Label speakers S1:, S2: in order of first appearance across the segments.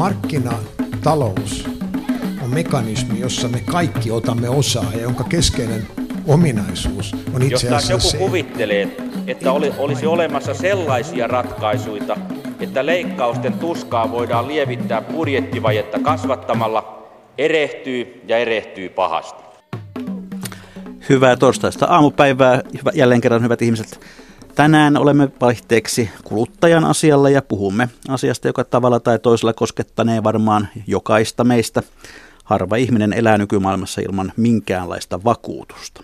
S1: markkinatalous on mekanismi, jossa me kaikki otamme osaa ja jonka keskeinen ominaisuus on itse
S2: Jos taas
S1: asiassa
S2: joku
S1: se,
S2: kuvittelee, että oli, olisi olemassa sellaisia ratkaisuja, että leikkausten tuskaa voidaan lievittää budjettivajetta kasvattamalla, erehtyy ja erehtyy pahasti.
S3: Hyvää torstaista aamupäivää, hyvä, jälleen kerran hyvät ihmiset. Tänään olemme vaihteeksi kuluttajan asialla ja puhumme asiasta, joka tavalla tai toisella koskettanee varmaan jokaista meistä. Harva ihminen elää nykymaailmassa ilman minkäänlaista vakuutusta.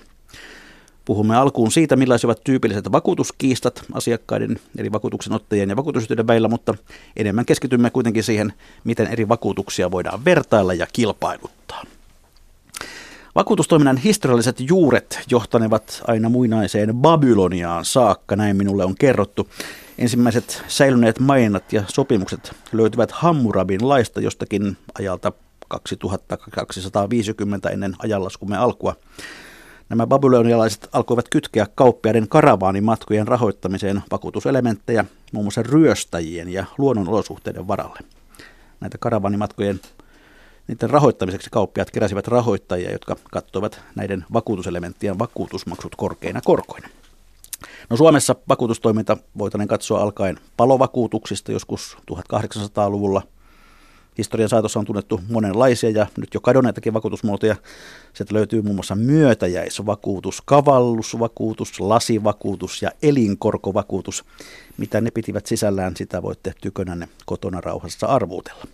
S3: Puhumme alkuun siitä, millaisia ovat tyypilliset vakuutuskiistat asiakkaiden, eli vakuutuksenottajien ja vakuutusyhtiöiden välillä, mutta enemmän keskitymme kuitenkin siihen, miten eri vakuutuksia voidaan vertailla ja kilpailuttaa. Vakuutustoiminnan historialliset juuret johtanevat aina muinaiseen Babyloniaan saakka, näin minulle on kerrottu. Ensimmäiset säilyneet maininnat ja sopimukset löytyvät Hammurabin laista jostakin ajalta 2250 ennen ajanlaskumme alkua. Nämä babylonialaiset alkoivat kytkeä kauppiaiden karavaanimatkojen rahoittamiseen vakuutuselementtejä muun muassa ryöstäjien ja luonnonolosuhteiden varalle. Näitä karavaanimatkojen niiden rahoittamiseksi kauppiaat keräsivät rahoittajia, jotka katsoivat näiden vakuutuselementtien vakuutusmaksut korkeina korkoina. No Suomessa vakuutustoiminta voitaneen katsoa alkaen palovakuutuksista joskus 1800-luvulla. Historian saatossa on tunnettu monenlaisia ja nyt jo kadonneitakin vakuutusmuotoja. Sieltä löytyy muun muassa myötäjäisvakuutus, kavallusvakuutus, lasivakuutus ja elinkorkovakuutus. Mitä ne pitivät sisällään, sitä voitte tykönänne kotona rauhassa arvuutella.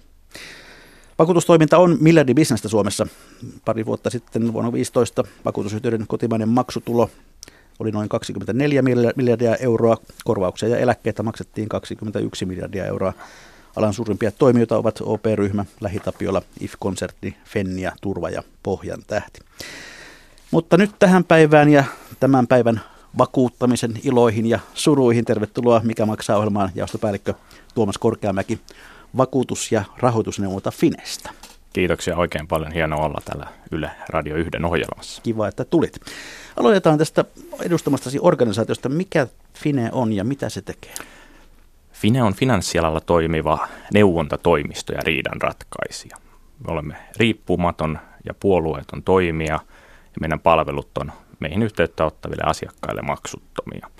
S3: Vakuutustoiminta on miljardibisnestä Suomessa. Pari vuotta sitten vuonna 2015 vakuutusyhtiöiden kotimainen maksutulo oli noin 24 miljardia euroa. Korvauksia ja eläkkeitä maksettiin 21 miljardia euroa. Alan suurimpia toimijoita ovat OP-ryhmä, Lähitapiola, IF-konsertti, Fennia, Turva ja Pohjan tähti. Mutta nyt tähän päivään ja tämän päivän vakuuttamisen iloihin ja suruihin. Tervetuloa Mikä maksaa ohjelmaan jaostopäällikkö Tuomas Korkeamäki vakuutus- ja rahoitusneuvonta Finestä.
S4: Kiitoksia oikein paljon. Hienoa olla täällä Yle Radio 1 ohjelmassa.
S3: Kiva, että tulit. Aloitetaan tästä edustamastasi organisaatiosta. Mikä Fine on ja mitä se tekee?
S4: Fine on finanssialalla toimiva neuvontatoimisto ja riidanratkaisija. Me olemme riippumaton ja puolueeton toimija ja meidän palvelut on meihin yhteyttä ottaville asiakkaille maksuttomia.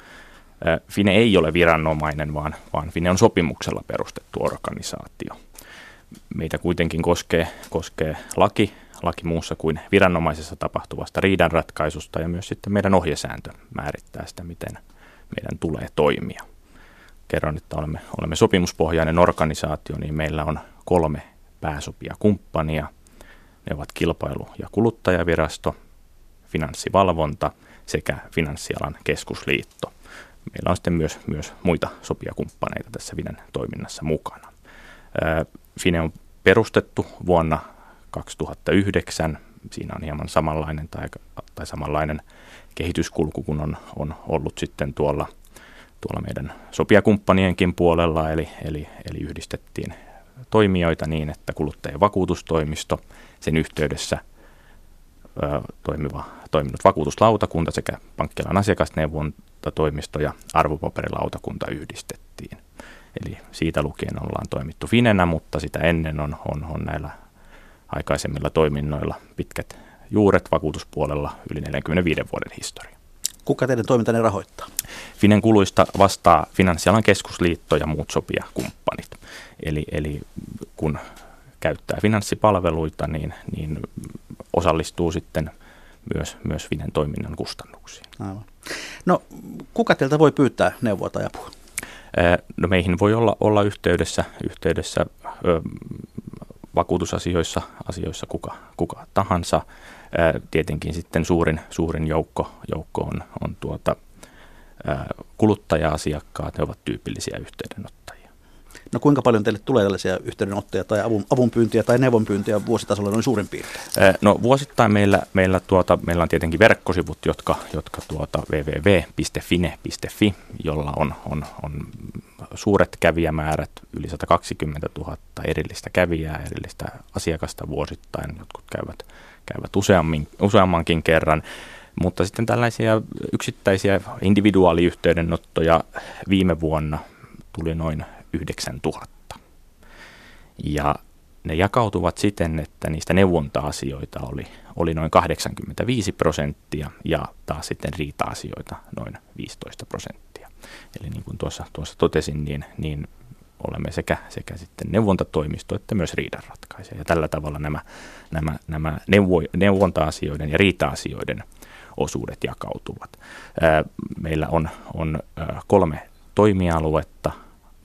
S4: Fine ei ole viranomainen, vaan, vaan Fine on sopimuksella perustettu organisaatio. Meitä kuitenkin koskee, koskee laki, laki muussa kuin viranomaisessa tapahtuvasta riidanratkaisusta ja myös sitten meidän ohjesääntö määrittää sitä, miten meidän tulee toimia. Kerron, että olemme, olemme sopimuspohjainen organisaatio, niin meillä on kolme pääsopia kumppania. Ne ovat kilpailu- ja kuluttajavirasto, finanssivalvonta sekä finanssialan keskusliitto – meillä on sitten myös, myös muita sopia kumppaneita tässä Finen toiminnassa mukana. Fine on perustettu vuonna 2009. Siinä on hieman samanlainen tai, tai samanlainen kehityskulku kuin on, on ollut sitten tuolla, tuolla meidän sopijakumppanienkin puolella, eli, eli, eli yhdistettiin toimijoita niin, että kuluttajien vakuutustoimisto, sen yhteydessä ö, toimiva, toiminut vakuutuslautakunta sekä pankkialan asiakasneuvonta toimisto ja arvopaperilautakunta yhdistettiin. Eli siitä lukien ollaan toimittu Finenä, mutta sitä ennen on, on, on näillä aikaisemmilla toiminnoilla pitkät juuret vakuutuspuolella yli 45 vuoden historia.
S3: Kuka teidän toimintanne rahoittaa?
S4: Finen kuluista vastaa Finanssialan keskusliitto ja muut sopijakumppanit. Eli, eli kun käyttää finanssipalveluita, niin, niin osallistuu sitten myös, myös Finen toiminnan kustannuksiin.
S3: Aivan. No, kuka teiltä voi pyytää neuvoa tai apua?
S4: No meihin voi olla, olla yhteydessä, yhteydessä ö, vakuutusasioissa asioissa kuka, kuka tahansa. Ää, tietenkin sitten suurin, suurin joukko, joukko on, on tuota, ää, kuluttaja-asiakkaat, he ovat tyypillisiä yhteydenottajia.
S3: No kuinka paljon teille tulee tällaisia yhteydenottoja tai avun, avunpyyntiä tai neuvonpyyntiä vuositasolla noin suurin piirtein?
S4: No vuosittain meillä, meillä, tuota, meillä on tietenkin verkkosivut, jotka, jotka tuota www.fine.fi, jolla on, on, on suuret kävijämäärät, yli 120 000 erillistä kävijää, erillistä asiakasta vuosittain, jotkut käyvät, käyvät useammin, useammankin kerran. Mutta sitten tällaisia yksittäisiä individuaaliyhteydenottoja viime vuonna tuli noin 9000. Ja ne jakautuvat siten, että niistä neuvonta-asioita oli, oli noin 85 prosenttia ja taas sitten riita-asioita noin 15 prosenttia. Eli niin kuin tuossa, tuossa totesin, niin, niin olemme sekä, sekä sitten neuvontatoimisto että myös riidanratkaisija. Ja tällä tavalla nämä, nämä, nämä neuvo, neuvonta-asioiden ja riita-asioiden osuudet jakautuvat. Meillä on, on kolme toimialuetta,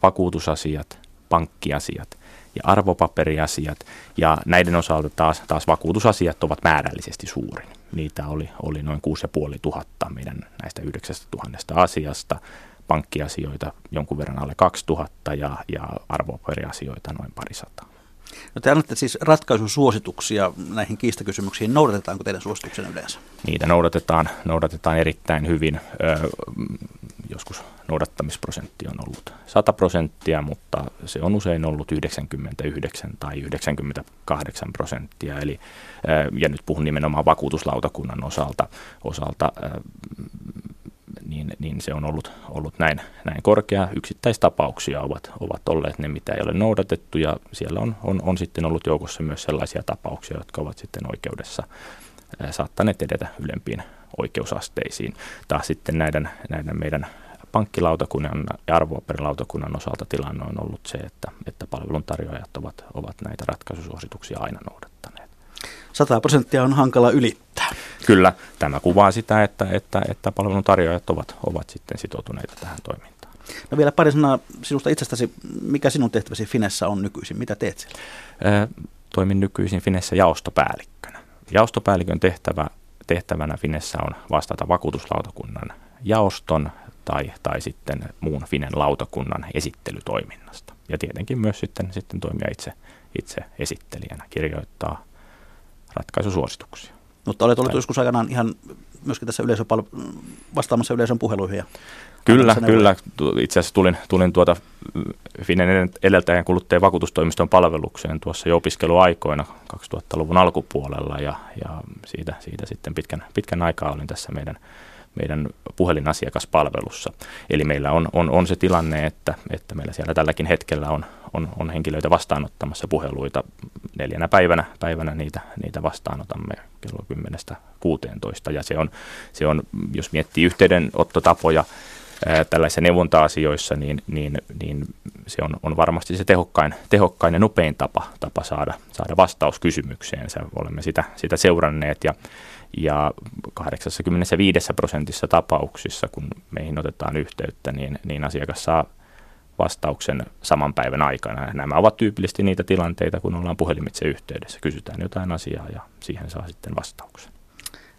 S4: vakuutusasiat, pankkiasiat ja arvopaperiasiat. Ja näiden osalta taas, taas vakuutusasiat ovat määrällisesti suurin. Niitä oli, oli noin 6500 meidän näistä 9000 asiasta pankkiasioita jonkun verran alle 2000 ja, ja arvopaperiasioita noin parisataa.
S3: No te annatte siis ratkaisusuosituksia näihin kiistakysymyksiin. Noudatetaanko teidän suosituksenne yleensä?
S4: Niitä noudatetaan, noudatetaan erittäin hyvin. Ö, joskus noudattamisprosentti on ollut 100 prosenttia, mutta se on usein ollut 99 tai 98 prosenttia. Eli, ja nyt puhun nimenomaan vakuutuslautakunnan osalta, osalta niin, niin se on ollut, ollut näin, näin korkea. Yksittäistapauksia ovat, ovat olleet ne, mitä ei ole noudatettu, ja siellä on, on, on sitten ollut joukossa myös sellaisia tapauksia, jotka ovat sitten oikeudessa saattaneet edetä ylempiin oikeusasteisiin. Taas sitten näiden, näiden meidän pankkilautakunnan ja arvopaperilautakunnan osalta tilanne on ollut se, että, että palveluntarjoajat ovat, ovat näitä ratkaisusuosituksia aina noudattaneet.
S3: 100 prosenttia on hankala ylittää.
S4: Kyllä, tämä kuvaa sitä, että, että, että palveluntarjoajat ovat, ovat sitten sitoutuneita tähän toimintaan.
S3: No vielä pari sanaa sinusta itsestäsi. Mikä sinun tehtäväsi Finessa on nykyisin? Mitä teet siellä?
S4: Toimin nykyisin Finessa jaostopäällikkönä. Jaostopäällikön tehtävä, tehtävänä Finessa on vastata vakuutuslautakunnan jaoston tai, tai sitten muun Finen lautakunnan esittelytoiminnasta. Ja tietenkin myös sitten, sitten toimia itse, itse esittelijänä, kirjoittaa ratkaisusuosituksia.
S3: Mutta olet ollut joskus aikanaan ihan myöskin tässä yleisöpal- vastaamassa yleisön puheluihin. Ja
S4: kyllä, kyllä. Itse asiassa tulin, tulin tuota Finen edeltäjän kuluttajien vakuutustoimiston palvelukseen tuossa jo opiskeluaikoina 2000-luvun alkupuolella ja, ja siitä, siitä sitten pitkän, pitkän aikaa olin tässä meidän meidän puhelinasiakaspalvelussa. Eli meillä on, on, on se tilanne, että, että meillä siellä tälläkin hetkellä on, on, on henkilöitä vastaanottamassa puheluita neljänä päivänä, päivänä niitä, niitä vastaanotamme kello 10-16 ja se on, se on, jos miettii yhteydenottotapoja, tällaisissa neuvonta-asioissa, niin, niin, niin se on, on varmasti se tehokkain, tehokkain ja nopein tapa, tapa saada, saada vastaus kysymykseen. Olemme sitä, sitä seuranneet ja, ja 85 prosentissa tapauksissa, kun meihin otetaan yhteyttä, niin, niin asiakas saa vastauksen saman päivän aikana. Nämä ovat tyypillisesti niitä tilanteita, kun ollaan puhelimitse yhteydessä. Kysytään jotain asiaa ja siihen saa sitten vastauksen.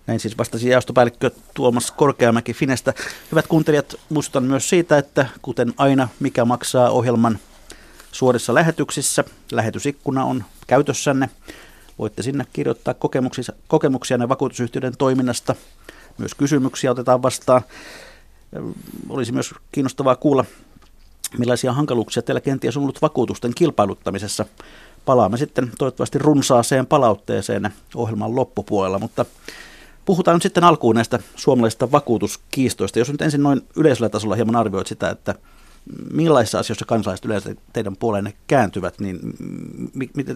S3: Näin siis vastasi jaostopäällikkö Tuomas Korkeamäki Finestä. Hyvät kuuntelijat, muistutan myös siitä, että kuten aina, mikä maksaa ohjelman suorissa lähetyksissä, lähetysikkuna on käytössänne. Voitte sinne kirjoittaa kokemuksia, kokemuksia vakuutusyhtiöiden toiminnasta. Myös kysymyksiä otetaan vastaan. Olisi myös kiinnostavaa kuulla, millaisia hankaluuksia teillä kenties on ollut vakuutusten kilpailuttamisessa. Palaamme sitten toivottavasti runsaaseen palautteeseen ohjelman loppupuolella, mutta puhutaan nyt sitten alkuun näistä suomalaisista vakuutuskiistoista. Jos nyt ensin noin yleisellä tasolla hieman arvioit sitä, että millaisissa asioissa kansalaiset yleensä teidän puoleenne kääntyvät, niin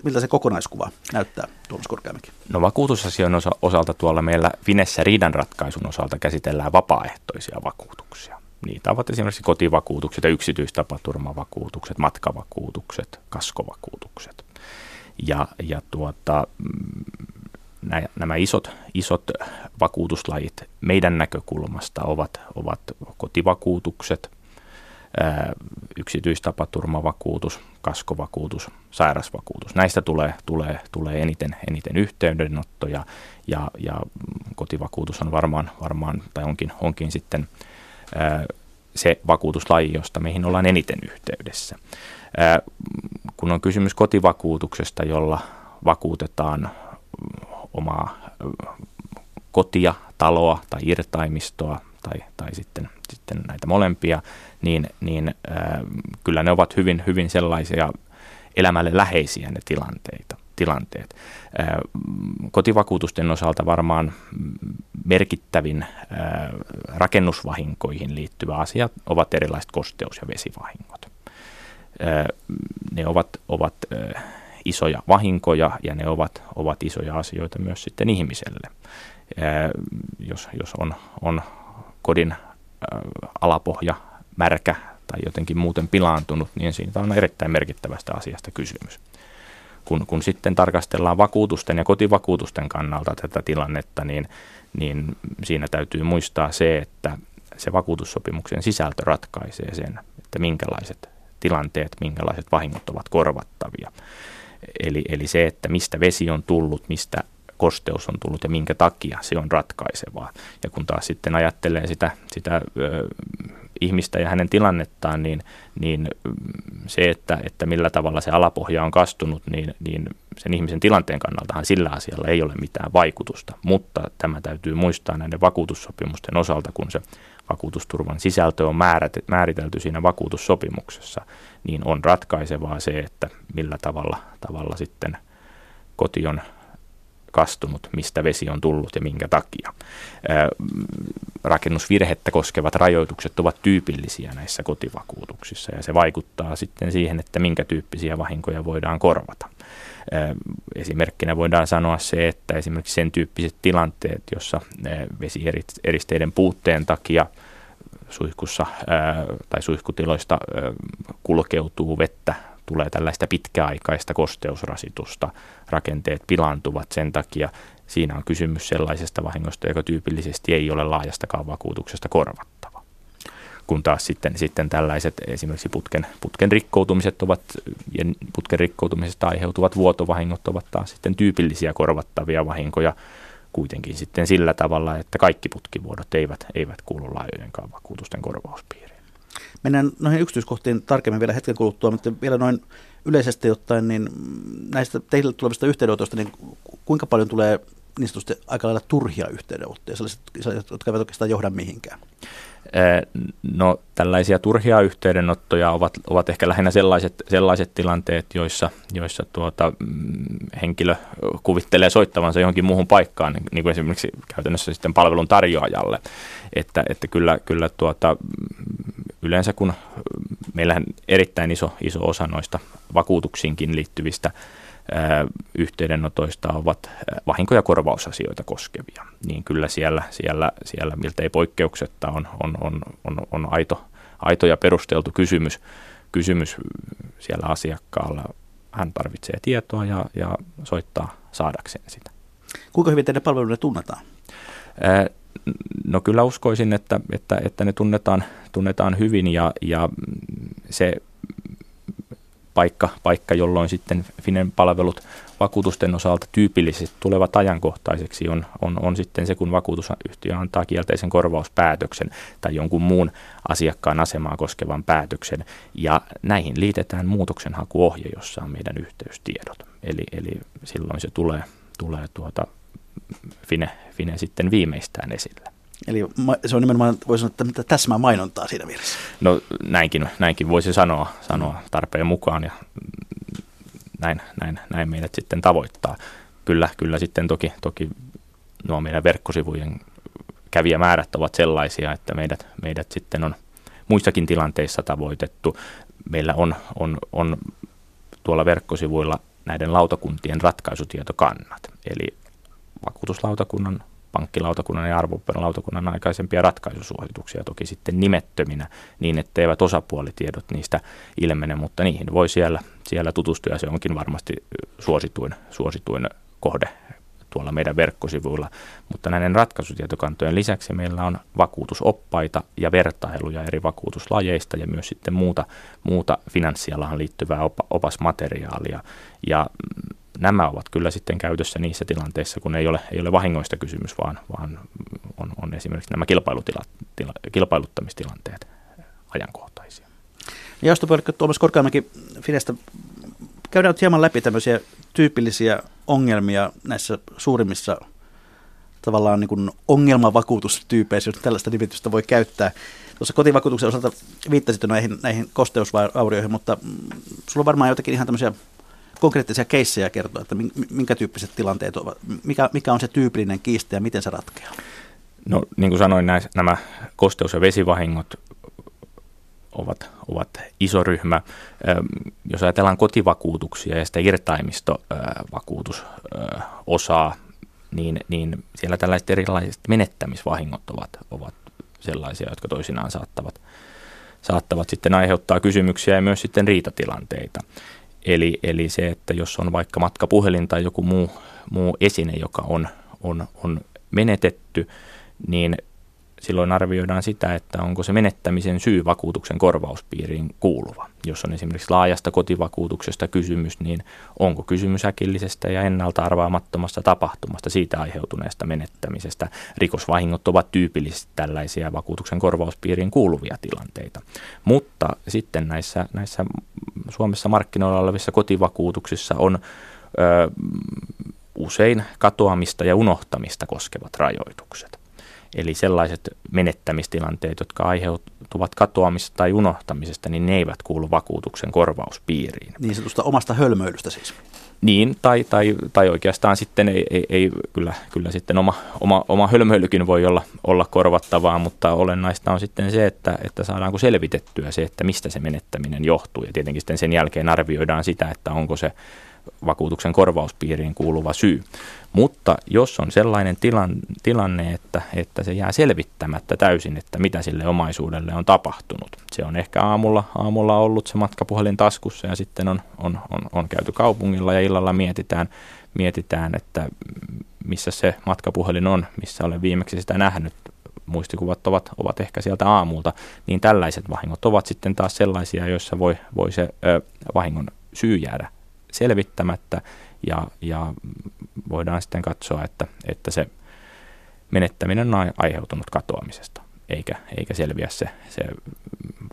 S3: miltä se kokonaiskuva näyttää, Tuomas Korkeamäki?
S4: No vakuutusasioiden osalta tuolla meillä Finessä riidanratkaisun osalta käsitellään vapaaehtoisia vakuutuksia. Niitä ovat esimerkiksi kotivakuutukset ja yksityistapaturmavakuutukset, matkavakuutukset, kaskovakuutukset. Ja, ja tuota, nämä isot, isot vakuutuslajit meidän näkökulmasta ovat, ovat kotivakuutukset, yksityistapaturmavakuutus, kaskovakuutus, sairasvakuutus. Näistä tulee, tulee, tulee eniten, eniten yhteydenottoja ja, ja kotivakuutus on varmaan, varmaan tai onkin, onkin sitten se vakuutuslaji, josta meihin ollaan eniten yhteydessä. Kun on kysymys kotivakuutuksesta, jolla vakuutetaan omaa kotia, taloa tai irtaimistoa tai, tai sitten, sitten näitä molempia, niin, niin äh, kyllä ne ovat hyvin, hyvin sellaisia elämälle läheisiä ne tilanteita, tilanteet. Äh, kotivakuutusten osalta varmaan merkittävin äh, rakennusvahinkoihin liittyvä asia ovat erilaiset kosteus- ja vesivahingot. Äh, ne ovat, ovat äh, isoja vahinkoja ja ne ovat, ovat isoja asioita myös sitten ihmiselle. Jos, jos on, on kodin alapohja märkä tai jotenkin muuten pilaantunut, niin siitä on erittäin merkittävästä asiasta kysymys. Kun, kun sitten tarkastellaan vakuutusten ja kotivakuutusten kannalta tätä tilannetta, niin, niin siinä täytyy muistaa se, että se vakuutussopimuksen sisältö ratkaisee sen, että minkälaiset tilanteet, minkälaiset vahingot ovat korvattavia. Eli, eli se, että mistä vesi on tullut, mistä kosteus on tullut ja minkä takia se on ratkaisevaa. Ja kun taas sitten ajattelee sitä, sitä ö, ihmistä ja hänen tilannettaan, niin, niin se, että, että millä tavalla se alapohja on kastunut, niin, niin sen ihmisen tilanteen kannaltahan sillä asialla ei ole mitään vaikutusta. Mutta tämä täytyy muistaa näiden vakuutussopimusten osalta, kun se vakuutusturvan sisältö on määritelty siinä vakuutussopimuksessa, niin on ratkaisevaa se, että millä tavalla, tavalla sitten koti on kastunut, mistä vesi on tullut ja minkä takia. Rakennusvirhettä koskevat rajoitukset ovat tyypillisiä näissä kotivakuutuksissa ja se vaikuttaa sitten siihen, että minkä tyyppisiä vahinkoja voidaan korvata. Esimerkkinä voidaan sanoa se, että esimerkiksi sen tyyppiset tilanteet, jossa vesieristeiden puutteen takia suihkussa tai suihkutiloista kulkeutuu vettä tulee tällaista pitkäaikaista kosteusrasitusta, rakenteet pilantuvat sen takia. Siinä on kysymys sellaisesta vahingosta, joka tyypillisesti ei ole laajastakaan vakuutuksesta korvattava. Kun taas sitten, sitten tällaiset esimerkiksi putken, putken rikkoutumiset ovat ja putken rikkoutumisesta aiheutuvat vuotovahingot ovat taas sitten tyypillisiä korvattavia vahinkoja kuitenkin sitten sillä tavalla, että kaikki putkivuodot eivät, eivät kuulu laajojenkaan vakuutusten korvauspiiriin.
S3: Mennään noihin yksityiskohtiin tarkemmin vielä hetken kuluttua, mutta vielä noin yleisesti ottaen, niin näistä teille tulevista yhteydenotoista, niin kuinka paljon tulee niin sanotusti aika lailla turhia yhteydenottoja, sellaiset, jotka eivät oikeastaan johda mihinkään?
S4: No tällaisia turhia yhteydenottoja ovat, ovat ehkä lähinnä sellaiset, sellaiset tilanteet, joissa, joissa tuota, mm, henkilö kuvittelee soittavansa johonkin muuhun paikkaan, niin, niin kuin esimerkiksi käytännössä sitten palvelun tarjoajalle. Että, että kyllä, kyllä tuota, yleensä kun meillähän erittäin iso, iso osa noista vakuutuksiinkin liittyvistä yhteydenotoista ovat vahinko- ja korvausasioita koskevia, niin kyllä siellä, siellä, siellä miltei poikkeuksetta on, on, on, on, on aito, aito ja perusteltu kysymys, kysymys siellä asiakkaalla. Hän tarvitsee tietoa ja, ja soittaa saadakseen sitä.
S3: Kuinka hyvin teidän palveluille tunnetaan?
S4: No kyllä uskoisin, että, että, että ne tunnetaan, tunnetaan hyvin ja, ja se paikka, paikka, jolloin sitten Finen palvelut vakuutusten osalta tyypillisesti tulevat ajankohtaiseksi on, on, on sitten se, kun vakuutusyhtiö antaa kielteisen korvauspäätöksen tai jonkun muun asiakkaan asemaa koskevan päätöksen. Ja näihin liitetään muutoksenhakuohje, jossa on meidän yhteystiedot. Eli, eli silloin se tulee, tulee tuota Fine, Fine sitten viimeistään esille.
S3: Eli se on nimenomaan, voisi sanoa, että täsmää mainontaa siinä mielessä.
S4: No näinkin, näinkin voisi sanoa, sanoa tarpeen mukaan ja näin, näin, näin meidät sitten tavoittaa. Kyllä, kyllä sitten toki, toki nuo meidän verkkosivujen kävijämäärät ovat sellaisia, että meidät, meidät sitten on muissakin tilanteissa tavoitettu. Meillä on, on, on tuolla verkkosivuilla näiden lautakuntien ratkaisutietokannat, eli vakuutuslautakunnan pankkilautakunnan ja arvopaperilautakunnan aikaisempia ratkaisusuosituksia toki sitten nimettöminä niin, etteivät osapuolitiedot niistä ilmene, mutta niihin voi siellä, siellä tutustua ja se onkin varmasti suosituin, suosituin kohde tuolla meidän verkkosivuilla. Mutta näiden ratkaisutietokantojen lisäksi meillä on vakuutusoppaita ja vertailuja eri vakuutuslajeista ja myös sitten muuta, muuta finanssialahan liittyvää opasmateriaalia. Ja nämä ovat kyllä sitten käytössä niissä tilanteissa, kun ei ole, ei ole vahingoista kysymys, vaan, vaan on, on esimerkiksi nämä tila, kilpailuttamistilanteet ajankohtaisia.
S3: Jaostopäällikkö Tuomas Korkeamäki Fidestä, käydään hieman läpi tämmöisiä tyypillisiä ongelmia näissä suurimmissa tavallaan niin kuin ongelmavakuutustyypeissä, jos tällaista nimitystä voi käyttää. Tuossa kotivakuutuksen osalta viittasit näihin, näihin kosteusvaurioihin, mutta sulla on varmaan jotakin ihan tämmöisiä konkreettisia keissejä kertoa, että minkä tyyppiset tilanteet ovat, mikä, mikä on se tyypillinen kiiste ja miten se ratkeaa?
S4: No niin kuin sanoin, näis, nämä kosteus- ja vesivahingot ovat, ovat iso ryhmä. Jos ajatellaan kotivakuutuksia ja sitä irtaimistovakuutusosaa, niin, niin siellä tällaiset erilaiset menettämisvahingot ovat, ovat sellaisia, jotka toisinaan saattavat, saattavat sitten aiheuttaa kysymyksiä ja myös sitten riitatilanteita. Eli, eli se, että jos on vaikka matkapuhelin tai joku muu, muu esine, joka on, on, on menetetty, niin silloin arvioidaan sitä, että onko se menettämisen syy vakuutuksen korvauspiiriin kuuluva. Jos on esimerkiksi laajasta kotivakuutuksesta kysymys, niin onko kysymys äkillisestä ja ennalta arvaamattomasta tapahtumasta siitä aiheutuneesta menettämisestä. Rikosvahingot ovat tyypillisesti tällaisia vakuutuksen korvauspiiriin kuuluvia tilanteita. Mutta sitten näissä, näissä Suomessa markkinoilla olevissa kotivakuutuksissa on ö, usein katoamista ja unohtamista koskevat rajoitukset. Eli sellaiset menettämistilanteet, jotka aiheutuvat katoamista tai unohtamisesta, niin ne eivät kuulu vakuutuksen korvauspiiriin.
S3: Niin sanotusta omasta hölmöilystä siis.
S4: Niin, tai, tai, tai oikeastaan sitten ei, ei, ei kyllä, kyllä sitten oma, oma, oma hölmöilykin voi olla, olla korvattavaa, mutta olennaista on sitten se, että, että saadaanko selvitettyä se, että mistä se menettäminen johtuu. Ja tietenkin sitten sen jälkeen arvioidaan sitä, että onko se vakuutuksen korvauspiiriin kuuluva syy. Mutta jos on sellainen tilan, tilanne, että, että se jää selvittämättä täysin, että mitä sille omaisuudelle on tapahtunut. Se on ehkä aamulla, aamulla ollut se matkapuhelin taskussa ja sitten on, on, on, on käyty kaupungilla ja illalla mietitään, mietitään, että missä se matkapuhelin on, missä olen viimeksi sitä nähnyt, muistikuvat ovat, ovat ehkä sieltä aamulta, niin tällaiset vahingot ovat sitten taas sellaisia, joissa voi, voi se ö, vahingon syy jäädä selvittämättä ja, ja voidaan sitten katsoa, että, että se menettäminen on aiheutunut katoamisesta, eikä, eikä selviä se, se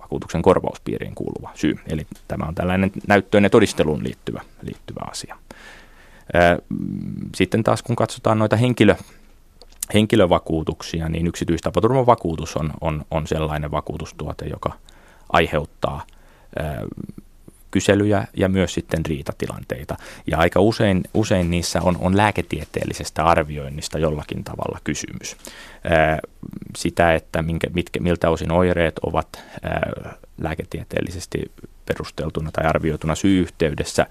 S4: vakuutuksen korvauspiiriin kuuluva syy. Eli tämä on tällainen näyttöön ja todisteluun liittyvä, liittyvä asia. Sitten taas kun katsotaan noita henkilö, henkilövakuutuksia, niin yksityistapaturmavakuutus on, on, on sellainen vakuutustuote, joka aiheuttaa kyselyjä ja myös sitten riitatilanteita. Ja aika usein, usein niissä on, on lääketieteellisestä arvioinnista jollakin tavalla kysymys. Sitä, että minkä, mitkä, miltä osin oireet ovat ää, lääketieteellisesti perusteltuna tai arvioituna syy-yhteydessä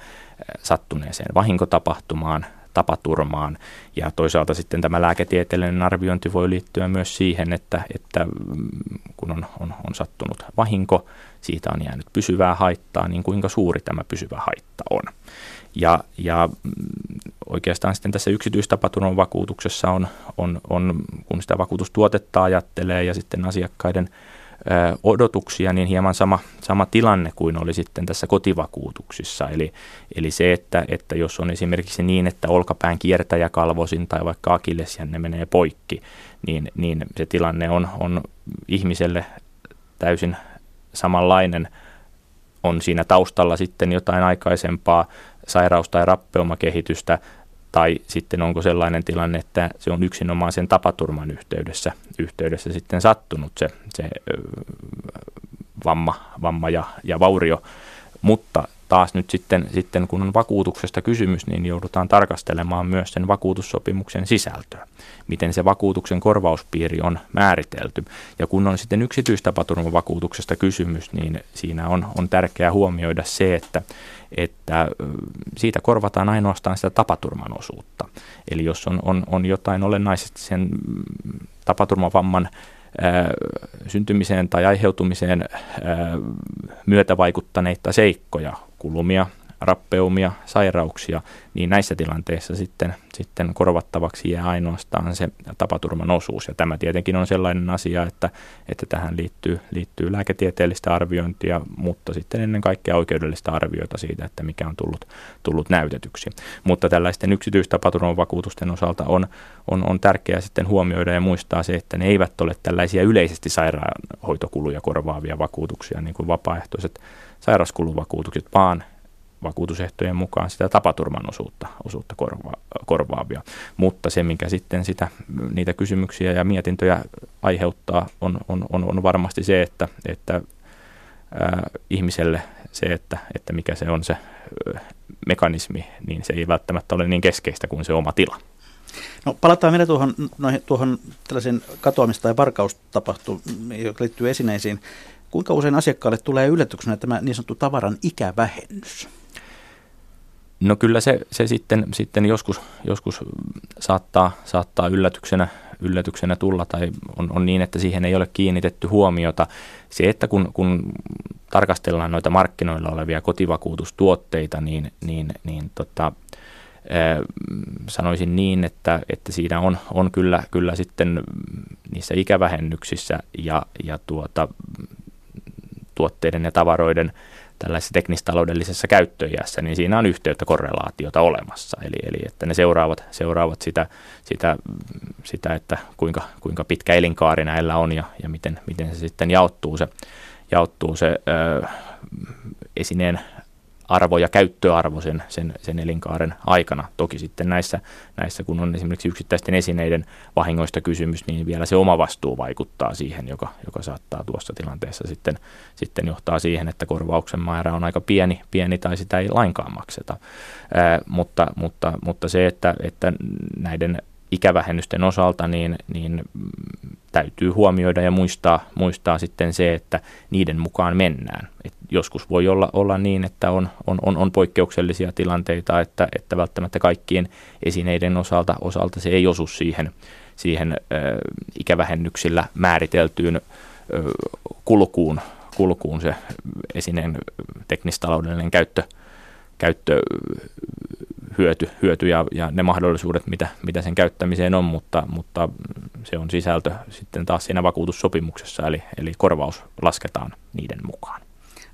S4: sattuneeseen vahinkotapahtumaan, tapaturmaan. Ja toisaalta sitten tämä lääketieteellinen arviointi voi liittyä myös siihen, että, että mm, kun on, on, on sattunut vahinko, siitä on jäänyt pysyvää haittaa, niin kuinka suuri tämä pysyvä haitta on. Ja, ja mm, oikeastaan sitten tässä yksityistapaturman vakuutuksessa on, on, on, kun sitä vakuutustuotetta ajattelee ja sitten asiakkaiden odotuksia, niin hieman sama, sama tilanne kuin oli sitten tässä kotivakuutuksissa. Eli, eli se, että, että jos on esimerkiksi niin, että olkapään kiertäjäkalvosin tai vaikka akillesjänne menee poikki, niin, niin se tilanne on, on ihmiselle täysin samanlainen. On siinä taustalla sitten jotain aikaisempaa sairaus- tai rappeumakehitystä, tai sitten onko sellainen tilanne, että se on yksinomaan sen tapaturman yhteydessä, yhteydessä sitten sattunut se, se vamma, vamma ja, ja vaurio. Mutta taas nyt sitten, sitten, kun on vakuutuksesta kysymys, niin joudutaan tarkastelemaan myös sen vakuutussopimuksen sisältöä, miten se vakuutuksen korvauspiiri on määritelty. Ja kun on sitten yksityistapaturmavakuutuksesta kysymys, niin siinä on, on tärkeää huomioida se, että, että siitä korvataan ainoastaan sitä tapaturman osuutta. Eli jos on, on, on jotain olennaisesti sen tapaturmavamman syntymiseen tai aiheutumiseen myötävaikuttaneita seikkoja, kulumia, rappeumia, sairauksia, niin näissä tilanteissa sitten, sitten korvattavaksi jää ainoastaan se tapaturman osuus. Ja tämä tietenkin on sellainen asia, että, että tähän liittyy, liittyy lääketieteellistä arviointia, mutta sitten ennen kaikkea oikeudellista arviota siitä, että mikä on tullut, tullut näytetyksi. Mutta tällaisten yksityistapaturman vakuutusten osalta on, on, on tärkeää sitten huomioida ja muistaa se, että ne eivät ole tällaisia yleisesti sairaanhoitokuluja korvaavia vakuutuksia, niin kuin vapaaehtoiset sairauskuluvakuutukset, vaan vakuutusehtojen mukaan sitä tapaturman osuutta, osuutta korva, korvaavia. Mutta se, mikä sitten sitä, niitä kysymyksiä ja mietintöjä aiheuttaa, on, on, on, on varmasti se, että, että ää, ihmiselle se, että, että mikä se on se mekanismi, niin se ei välttämättä ole niin keskeistä kuin se oma tila.
S3: No, palataan vielä tuohon, noihin, tuohon tällaisen katoamista tai varkaustapahtumiin, joka liittyy esineisiin. Kuinka usein asiakkaalle tulee yllätyksenä tämä niin sanottu tavaran ikävähennys?
S4: No kyllä se, se sitten, sitten joskus, joskus saattaa, saattaa yllätyksenä, yllätyksenä tulla tai on, on niin, että siihen ei ole kiinnitetty huomiota. Se, että kun, kun tarkastellaan noita markkinoilla olevia kotivakuutustuotteita, niin, niin, niin tota, sanoisin niin, että, että siinä on, on kyllä, kyllä sitten niissä ikävähennyksissä ja, ja tuota, tuotteiden ja tavaroiden tällaisessa teknistaloudellisessa käyttöiässä, niin siinä on yhteyttä korrelaatiota olemassa. Eli, eli että ne seuraavat, seuraavat sitä, sitä, sitä, että kuinka, kuinka pitkä elinkaari näillä on ja, ja miten, miten se sitten jaottuu se, jaottuu se ö, esineen arvo ja käyttöarvo sen, sen, sen elinkaaren aikana. Toki sitten näissä, näissä, kun on esimerkiksi yksittäisten esineiden vahingoista kysymys, niin vielä se oma vastuu vaikuttaa siihen, joka, joka saattaa tuossa tilanteessa sitten, sitten johtaa siihen, että korvauksen määrä on aika pieni, pieni tai sitä ei lainkaan makseta. Ää, mutta, mutta, mutta se, että, että näiden ikävähennysten osalta, niin, niin täytyy huomioida ja muistaa, muistaa sitten se, että niiden mukaan mennään. Et joskus voi olla, olla niin, että on, on, on, on poikkeuksellisia tilanteita, että, että välttämättä kaikkien esineiden osalta, osalta se ei osu siihen, siihen ö, ikävähennyksillä määriteltyyn ö, kulkuun, kulkuun se esineen teknistaloudellinen käyttö, käyttö hyöty, hyöty ja, ja ne mahdollisuudet, mitä, mitä sen käyttämiseen on, mutta, mutta se on sisältö sitten taas siinä vakuutussopimuksessa, eli, eli korvaus lasketaan niiden mukaan.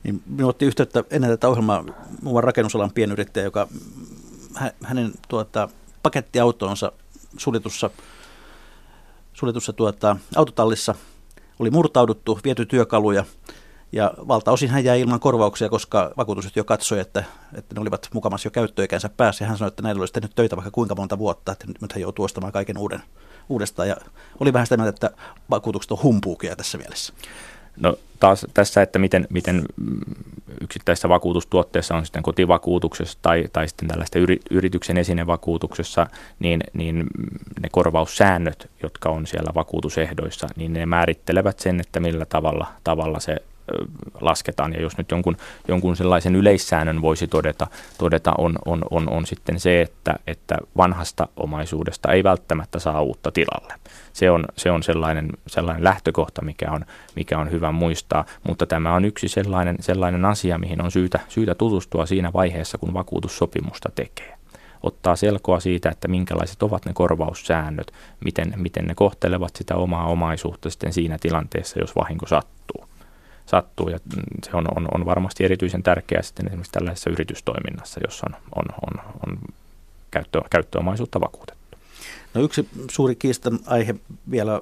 S3: Niin minulla otti yhteyttä ennen tätä ohjelmaa muuan rakennusalan pienyrittäjä, joka hänen tuota, pakettiautonsa suljetussa, suljetussa tuota, autotallissa oli murtauduttu, viety työkaluja ja valtaosin hän jäi ilman korvauksia, koska vakuutusyhtiö katsoi, että, että ne olivat mukamassa jo käyttöikänsä päässä. Ja hän sanoi, että näillä olisi tehnyt töitä vaikka kuinka monta vuotta, että nyt hän joutuu ostamaan kaiken uuden, uudestaan. Ja oli vähän sitä mieltä, että vakuutukset on humpuukia tässä mielessä.
S4: No taas tässä, että miten, miten yksittäisessä vakuutustuotteessa on sitten kotivakuutuksessa tai, tai sitten tällaista yri, yrityksen esinevakuutuksessa, niin, niin ne korvaussäännöt, jotka on siellä vakuutusehdoissa, niin ne määrittelevät sen, että millä tavalla, tavalla se lasketaan. Ja jos nyt jonkun, jonkun sellaisen yleissäännön voisi todeta, todeta on, on, on, on sitten se, että, että vanhasta omaisuudesta ei välttämättä saa uutta tilalle. Se on, se on sellainen, sellainen lähtökohta, mikä on, mikä on hyvä muistaa, mutta tämä on yksi sellainen, sellainen asia, mihin on syytä, syytä tutustua siinä vaiheessa, kun vakuutussopimusta tekee ottaa selkoa siitä, että minkälaiset ovat ne korvaussäännöt, miten, miten ne kohtelevat sitä omaa omaisuutta sitten siinä tilanteessa, jos vahinko sattuu sattuu ja se on, on, on varmasti erityisen tärkeää sitten esimerkiksi tällaisessa yritystoiminnassa, jossa on, on, on, on käyttö, käyttöomaisuutta vakuutettu.
S3: No yksi suuri kiistan aihe vielä,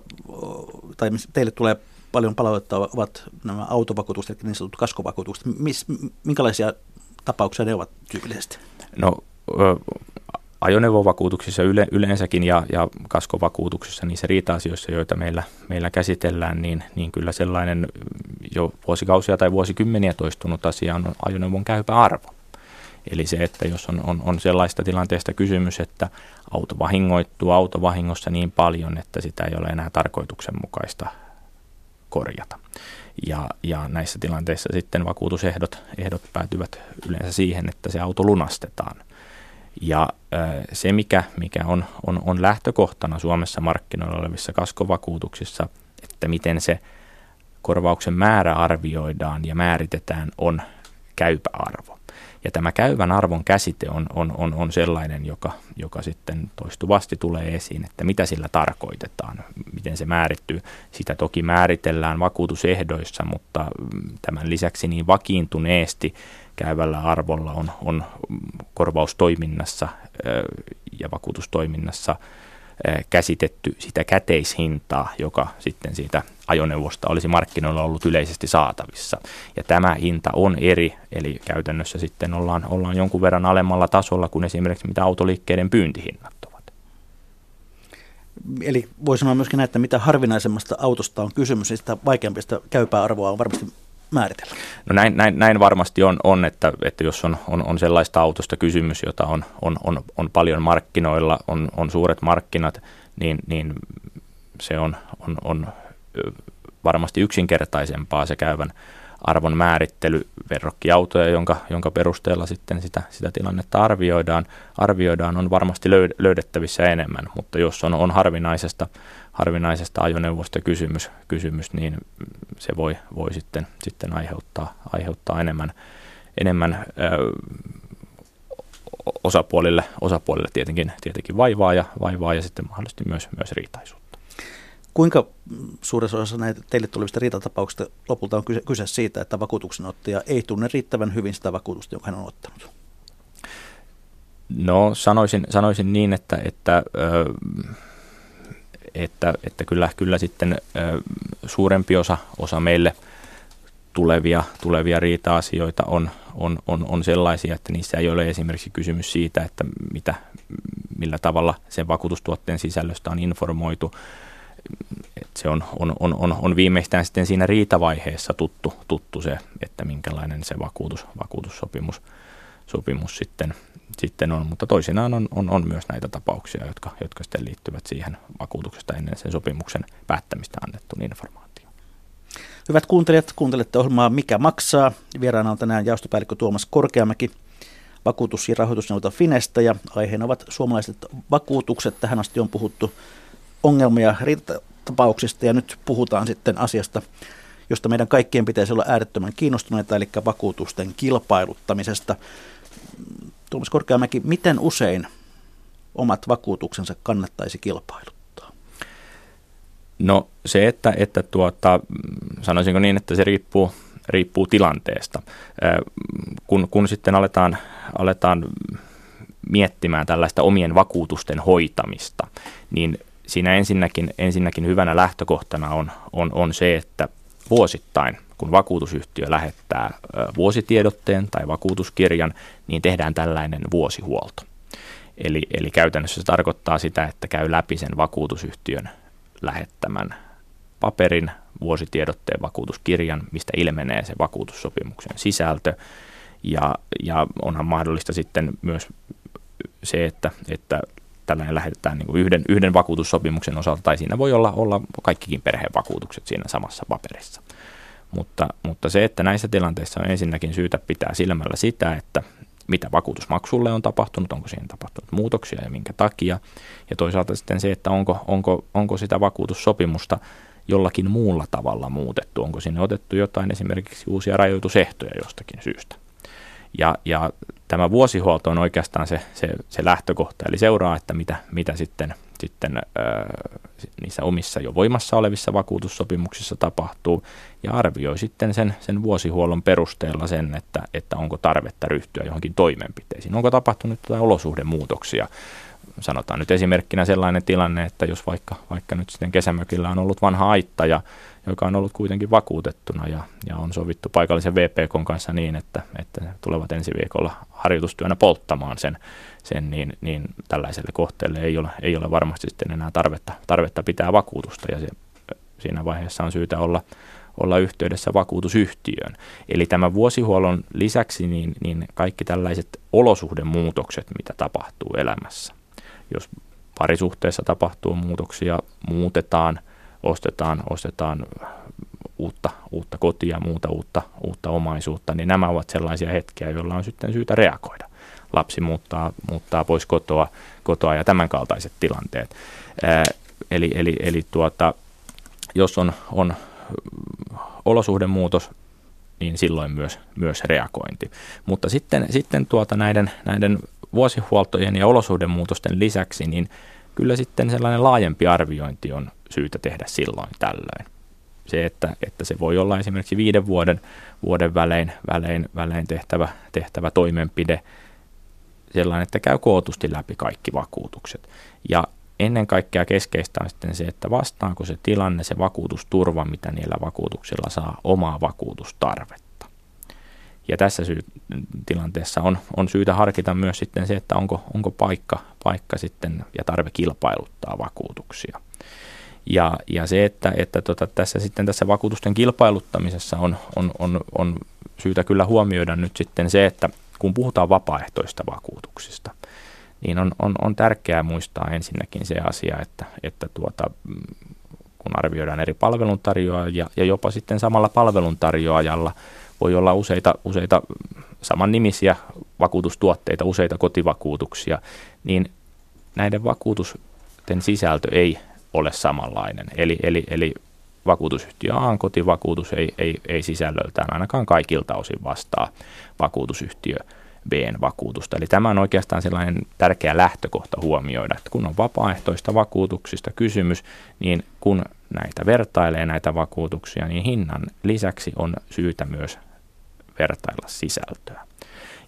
S3: tai teille tulee paljon palautetta, ovat nämä autovakuutukset, niin sanotut kaskovakuutukset. Mis, minkälaisia tapauksia ne ovat tyypillisesti?
S4: No ajoneuvovakuutuksissa yle, yleensäkin ja, ja kaskovakuutuksissa, niissä riita-asioissa, joita meillä, meillä käsitellään, niin, niin kyllä sellainen jo vuosikausia tai vuosikymmeniä toistunut asia on ajoneuvon käypä arvo. Eli se, että jos on, on, on sellaista tilanteesta kysymys, että auto vahingoittuu autovahingossa niin paljon, että sitä ei ole enää tarkoituksenmukaista korjata. Ja, ja näissä tilanteissa sitten vakuutusehdot ehdot päätyvät yleensä siihen, että se auto lunastetaan – ja se, mikä, mikä on, on, on lähtökohtana Suomessa markkinoilla olevissa kaskovakuutuksissa, että miten se korvauksen määrä arvioidaan ja määritetään, on käypä arvo. Ja tämä käyvän arvon käsite on, on, on, on sellainen, joka, joka sitten toistuvasti tulee esiin, että mitä sillä tarkoitetaan, miten se määrittyy. Sitä toki määritellään vakuutusehdoissa, mutta mm, tämän lisäksi niin vakiintuneesti käyvällä arvolla on, on korvaustoiminnassa ja vakuutustoiminnassa käsitetty sitä käteishintaa, joka sitten siitä ajoneuvosta olisi markkinoilla ollut yleisesti saatavissa. Ja tämä hinta on eri, eli käytännössä sitten ollaan, ollaan jonkun verran alemmalla tasolla kuin esimerkiksi mitä autoliikkeiden pyyntihinnat ovat.
S3: Eli voi sanoa myöskin näin, että mitä harvinaisemmasta autosta on kysymys, niin sitä vaikeampi sitä käypää arvoa on varmasti määritellä?
S4: No näin, näin, näin varmasti on, on että, että jos on, on, on sellaista autosta kysymys, jota on, on, on, on paljon markkinoilla, on, on suuret markkinat, niin, niin se on, on, on varmasti yksinkertaisempaa se käyvän arvon määrittely verrokkiautoja, jonka, jonka perusteella sitten sitä, sitä tilannetta arvioidaan, arvioidaan, on varmasti löydettävissä enemmän, mutta jos on, on harvinaisesta, harvinaisesta ajoneuvosta kysymys, kysymys niin se voi, voi sitten, sitten aiheuttaa, aiheuttaa enemmän, enemmän ö, osapuolille, osapuolille tietenkin, tietenkin vaivaa, ja, vaivaa ja sitten mahdollisesti myös, myös riitaisuutta.
S3: Kuinka suuressa osassa näitä teille tulevista riitatapauksista lopulta on kyse, kyse siitä, että vakuutuksenottaja ei tunne riittävän hyvin sitä vakuutusta, jonka hän on ottanut?
S4: No sanoisin, sanoisin niin, että, että, että, että kyllä, kyllä sitten suurempi osa, osa meille tulevia, tulevia riita-asioita on, on, on, on sellaisia, että niissä ei ole esimerkiksi kysymys siitä, että mitä, millä tavalla sen vakuutustuotteen sisällöstä on informoitu, että se on, on, on, on, on viimeistään sitten siinä riitavaiheessa tuttu, tuttu se, että minkälainen se vakuutus, vakuutussopimus sopimus sitten, sitten on, mutta toisinaan on, on, on myös näitä tapauksia, jotka, jotka sitten liittyvät siihen vakuutuksesta ennen sen sopimuksen päättämistä annettuun informaatioon.
S3: Hyvät kuuntelijat, kuuntelette ohjelmaa Mikä maksaa? Vieraana on tänään jaostopäällikkö Tuomas Korkeamäki vakuutus- ja rahoitusneuvota Finestä ja aiheena ovat suomalaiset vakuutukset. Tähän asti on puhuttu ongelmia riitatapauksista ja nyt puhutaan sitten asiasta, josta meidän kaikkien pitäisi olla äärettömän kiinnostuneita, eli vakuutusten kilpailuttamisesta. Tuomas Korkeamäki, miten usein omat vakuutuksensa kannattaisi kilpailuttaa?
S4: No se, että, että tuota, sanoisinko niin, että se riippuu, riippuu tilanteesta. Kun, kun sitten aletaan, aletaan miettimään tällaista omien vakuutusten hoitamista, niin siinä ensinnäkin, ensinnäkin hyvänä lähtökohtana on, on, on se, että vuosittain, kun vakuutusyhtiö lähettää vuositiedotteen tai vakuutuskirjan, niin tehdään tällainen vuosihuolto. Eli, eli käytännössä se tarkoittaa sitä, että käy läpi sen vakuutusyhtiön lähettämän paperin, vuositiedotteen vakuutuskirjan, mistä ilmenee se vakuutussopimuksen sisältö. Ja, ja onhan mahdollista sitten myös se, että, että tällainen lähetetään niin yhden, yhden vakuutussopimuksen osalta, tai siinä voi olla, olla kaikkikin perhevakuutukset siinä samassa paperissa. Mutta, mutta se, että näissä tilanteissa on ensinnäkin syytä pitää silmällä sitä, että mitä vakuutusmaksulle on tapahtunut, onko siihen tapahtunut muutoksia ja minkä takia. Ja toisaalta sitten se, että onko, onko, onko sitä vakuutussopimusta jollakin muulla tavalla muutettu, onko sinne otettu jotain esimerkiksi uusia rajoitusehtoja jostakin syystä. Ja, ja tämä vuosihuolto on oikeastaan se, se, se lähtökohta, eli seuraa, että mitä, mitä sitten, sitten ää, niissä omissa jo voimassa olevissa vakuutussopimuksissa tapahtuu, ja arvioi sitten sen, sen vuosihuollon perusteella sen, että, että onko tarvetta ryhtyä johonkin toimenpiteisiin, onko tapahtunut jotain olosuhdemuutoksia. Sanotaan nyt esimerkkinä sellainen tilanne, että jos vaikka, vaikka nyt sitten kesämökillä on ollut vanha aitta ja joka on ollut kuitenkin vakuutettuna ja, ja on sovittu paikallisen VPK kanssa niin, että, että tulevat ensi viikolla harjoitustyönä polttamaan sen, sen niin, niin tällaiselle kohteelle ei ole, ei ole varmasti sitten enää tarvetta, tarvetta pitää vakuutusta ja se, siinä vaiheessa on syytä olla, olla yhteydessä vakuutusyhtiöön. Eli tämän vuosihuollon lisäksi niin, niin kaikki tällaiset olosuhdemuutokset, mitä tapahtuu elämässä. Jos parisuhteessa tapahtuu muutoksia, muutetaan – ostetaan, ostetaan uutta, uutta kotia, muuta uutta, uutta omaisuutta, niin nämä ovat sellaisia hetkiä, joilla on sitten syytä reagoida. Lapsi muuttaa, muuttaa pois kotoa, kotoa ja tämän kaltaiset tilanteet. Ää, eli eli, eli tuota, jos on, on olosuhdemuutos, niin silloin myös, myös reagointi. Mutta sitten, sitten tuota näiden, näiden vuosihuoltojen ja olosuhdemuutosten lisäksi, niin kyllä sitten sellainen laajempi arviointi on syytä tehdä silloin tällöin. Se, että, että se voi olla esimerkiksi viiden vuoden, vuoden välein, välein, välein tehtävä, tehtävä toimenpide, sellainen, että käy kootusti läpi kaikki vakuutukset. Ja ennen kaikkea keskeistä on sitten se, että vastaako se tilanne, se vakuutusturva, mitä niillä vakuutuksilla saa, omaa vakuutustarvetta. Ja tässä syy- tilanteessa on, on syytä harkita myös sitten se, että onko, onko paikka, paikka sitten ja tarve kilpailuttaa vakuutuksia. Ja, ja se, että, että tota, tässä sitten tässä vakuutusten kilpailuttamisessa on, on, on, on syytä kyllä huomioida nyt sitten se, että kun puhutaan vapaaehtoista vakuutuksista, niin on, on, on tärkeää muistaa ensinnäkin se asia, että, että tuota, kun arvioidaan eri palveluntarjoajia ja jopa sitten samalla palveluntarjoajalla voi olla useita, useita samannimisiä vakuutustuotteita, useita kotivakuutuksia, niin näiden vakuutusten sisältö ei ole samanlainen. Eli, eli, eli vakuutusyhtiö A kotivakuutus ei, ei, ei sisällöltään ainakaan kaikilta osin vastaa vakuutusyhtiö Bn vakuutusta. Eli tämä on oikeastaan sellainen tärkeä lähtökohta huomioida, että kun on vapaaehtoista vakuutuksista kysymys, niin kun näitä vertailee näitä vakuutuksia, niin hinnan lisäksi on syytä myös vertailla sisältöä.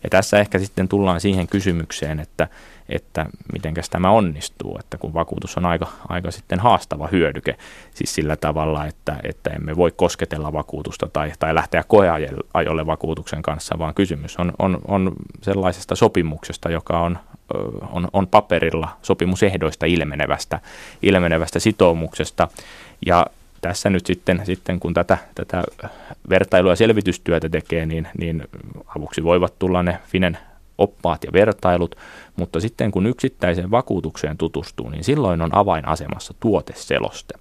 S4: Ja tässä ehkä sitten tullaan siihen kysymykseen, että, että miten tämä onnistuu, että kun vakuutus on aika, aika sitten haastava hyödyke, siis sillä tavalla, että, että emme voi kosketella vakuutusta tai, tai lähteä koeajolle vakuutuksen kanssa, vaan kysymys on, on, on sellaisesta sopimuksesta, joka on, on, on paperilla sopimusehdoista ilmenevästä, ilmenevästä sitoumuksesta, ja tässä nyt sitten, sitten kun tätä, tätä vertailua ja selvitystyötä tekee, niin, niin avuksi voivat tulla ne Finen oppaat ja vertailut, mutta sitten kun yksittäiseen vakuutukseen tutustuu, niin silloin on avainasemassa tuoteseloste.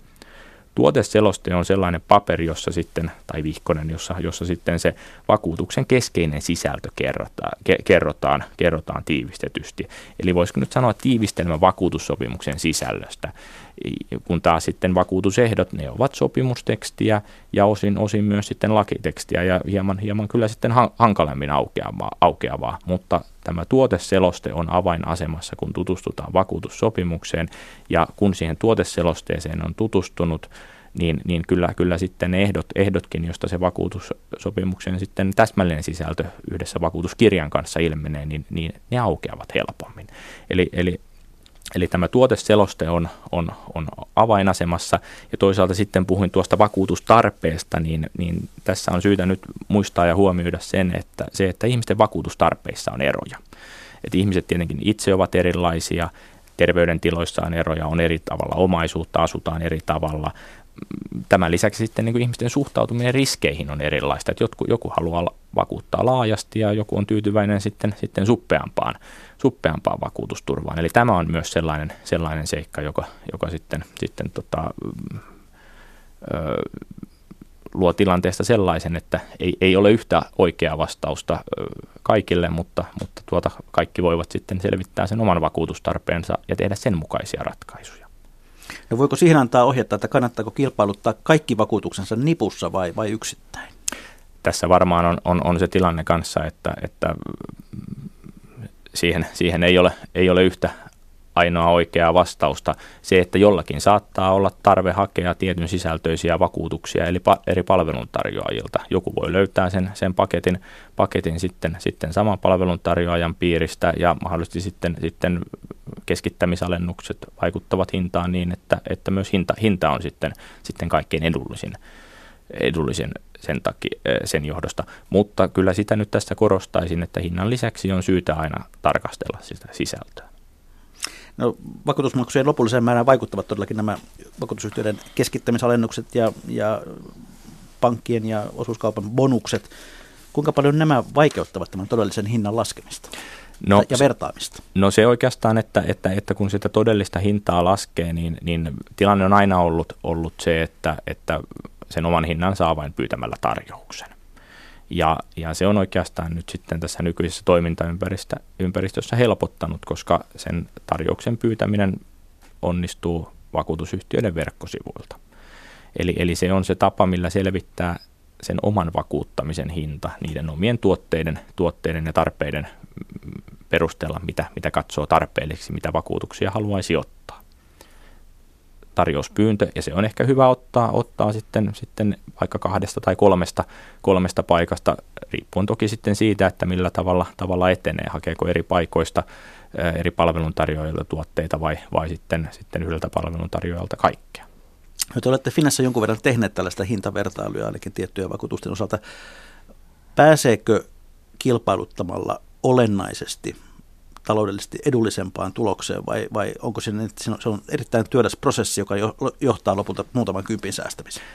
S4: Tuoteseloste on sellainen paperi, jossa sitten, tai vihkonen, jossa, jossa sitten se vakuutuksen keskeinen sisältö kerrotaan, ke, kerrotaan, kerrotaan tiivistetysti. Eli voisiko nyt sanoa tiivistelmä vakuutussopimuksen sisällöstä, kun taas sitten vakuutusehdot, ne ovat sopimustekstiä ja osin, osin myös sitten lakitekstiä ja hieman, hieman kyllä sitten hankalemmin aukeavaa, aukeavaa, mutta tämä tuoteseloste on avainasemassa, kun tutustutaan vakuutussopimukseen ja kun siihen tuoteselosteeseen on tutustunut, niin, niin kyllä, kyllä sitten ne ehdot, ehdotkin, josta se vakuutussopimuksen sitten täsmällinen sisältö yhdessä vakuutuskirjan kanssa ilmenee, niin, niin ne aukeavat helpommin. Eli, eli Eli tämä tuoteseloste on, on, on avainasemassa ja toisaalta sitten puhuin tuosta vakuutustarpeesta, niin, niin tässä on syytä nyt muistaa ja huomioida sen, että se, että ihmisten vakuutustarpeissa on eroja. Että ihmiset tietenkin itse ovat erilaisia, terveydentiloissa on eroja, on eri tavalla omaisuutta, asutaan eri tavalla, tämän lisäksi sitten niin kuin ihmisten suhtautuminen riskeihin on erilaista. Että joku, joku haluaa vakuuttaa laajasti ja joku on tyytyväinen sitten, sitten suppeampaan, suppeampaan vakuutusturvaan. Eli tämä on myös sellainen, sellainen seikka, joka, joka sitten, sitten tota, ö, luo tilanteesta sellaisen, että ei, ei ole yhtä oikeaa vastausta kaikille, mutta, mutta tuota, kaikki voivat sitten selvittää sen oman vakuutustarpeensa ja tehdä sen mukaisia ratkaisuja.
S3: No voiko siihen antaa ohjetta, että kannattaako kilpailuttaa kaikki vakuutuksensa nipussa vai, vai yksittäin?
S4: Tässä varmaan on, on, on se tilanne kanssa, että, että siihen, siihen ei, ole, ei ole yhtä ainoa oikeaa vastausta. Se, että jollakin saattaa olla tarve hakea tietyn sisältöisiä vakuutuksia eli pa- eri palveluntarjoajilta. Joku voi löytää sen, sen paketin, paketin sitten, sitten saman palveluntarjoajan piiristä ja mahdollisesti sitten, sitten keskittämisalennukset vaikuttavat hintaan niin, että, että myös hinta, hinta on sitten, sitten kaikkein edullisin, edullisin sen, takia, sen johdosta. Mutta kyllä sitä nyt tässä korostaisin, että hinnan lisäksi on syytä aina tarkastella sitä sisältöä.
S3: No, vakuutusmaksujen lopulliseen määrään vaikuttavat todellakin nämä vakuutusyhtiöiden keskittämisalennukset ja, ja pankkien ja osuuskaupan bonukset. Kuinka paljon nämä vaikeuttavat tämän todellisen hinnan laskemista? no, ja vertaamista?
S4: No se oikeastaan, että, että, että kun sitä todellista hintaa laskee, niin, niin tilanne on aina ollut, ollut se, että, että sen oman hinnan saa vain pyytämällä tarjouksen. Ja, ja se on oikeastaan nyt sitten tässä nykyisessä toimintaympäristössä helpottanut, koska sen tarjouksen pyytäminen onnistuu vakuutusyhtiöiden verkkosivuilta. Eli, eli se on se tapa, millä selvittää sen oman vakuuttamisen hinta niiden omien tuotteiden, tuotteiden ja tarpeiden perusteella, mitä, mitä katsoo tarpeelliseksi, mitä vakuutuksia haluaisi ottaa. Tarjouspyyntö, ja se on ehkä hyvä ottaa, ottaa sitten, sitten vaikka kahdesta tai kolmesta, kolmesta paikasta, riippuen toki sitten siitä, että millä tavalla, tavalla etenee, hakeeko eri paikoista eri palveluntarjoajilta tuotteita vai, vai sitten, sitten yhdeltä palveluntarjoajalta kaikkea.
S3: Te olette Finassa jonkun verran tehneet tällaista hintavertailuja ainakin tiettyjä vakuutusten osalta. Pääseekö kilpailuttamalla olennaisesti taloudellisesti edullisempaan tulokseen vai, vai onko se, se on erittäin työläs prosessi, joka johtaa lopulta muutaman kympin säästämiseen?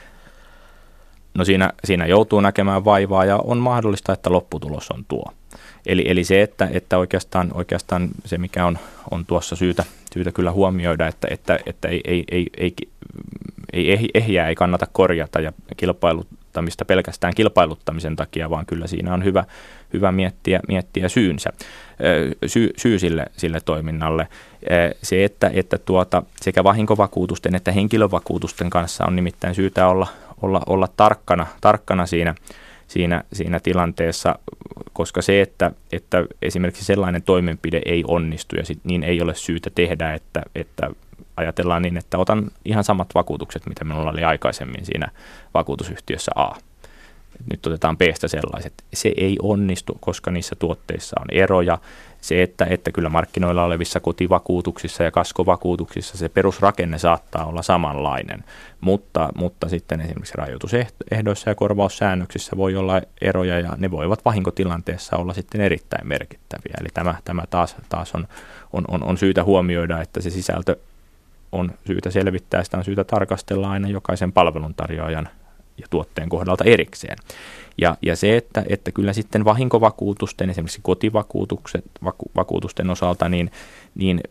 S4: No siinä, siinä joutuu näkemään vaivaa ja on mahdollista, että lopputulos on tuo. Eli, eli se, että, että oikeastaan, oikeastaan se, mikä on, on tuossa syytä, syytä kyllä huomioida, että, että, että ei, ei, ei, ei ei ehjää ei kannata korjata ja kilpailuttamista pelkästään kilpailuttamisen takia, vaan kyllä siinä on hyvä, hyvä miettiä, miettiä syynsä, syy, syy sille, sille toiminnalle. Se, että, että tuota, sekä vahinkovakuutusten että henkilövakuutusten kanssa on nimittäin syytä olla, olla, olla tarkkana, tarkkana siinä, siinä, siinä tilanteessa, koska se, että, että esimerkiksi sellainen toimenpide ei onnistu ja sit, niin ei ole syytä tehdä, että, että ajatellaan niin, että otan ihan samat vakuutukset, mitä minulla oli aikaisemmin siinä vakuutusyhtiössä A nyt otetaan b sellaiset. Se ei onnistu, koska niissä tuotteissa on eroja. Se, että, että kyllä markkinoilla olevissa kotivakuutuksissa ja kaskovakuutuksissa se perusrakenne saattaa olla samanlainen, mutta, mutta sitten esimerkiksi rajoitusehdoissa ja korvaussäännöksissä voi olla eroja ja ne voivat vahinkotilanteessa olla sitten erittäin merkittäviä. Eli tämä, tämä taas, taas on, on, on, on syytä huomioida, että se sisältö on syytä selvittää, sitä on syytä tarkastella aina jokaisen palveluntarjoajan ja tuotteen kohdalta erikseen. Ja, ja se, että, että kyllä sitten vahinkovakuutusten, esimerkiksi kotivakuutusten vaku, osalta, niin, niin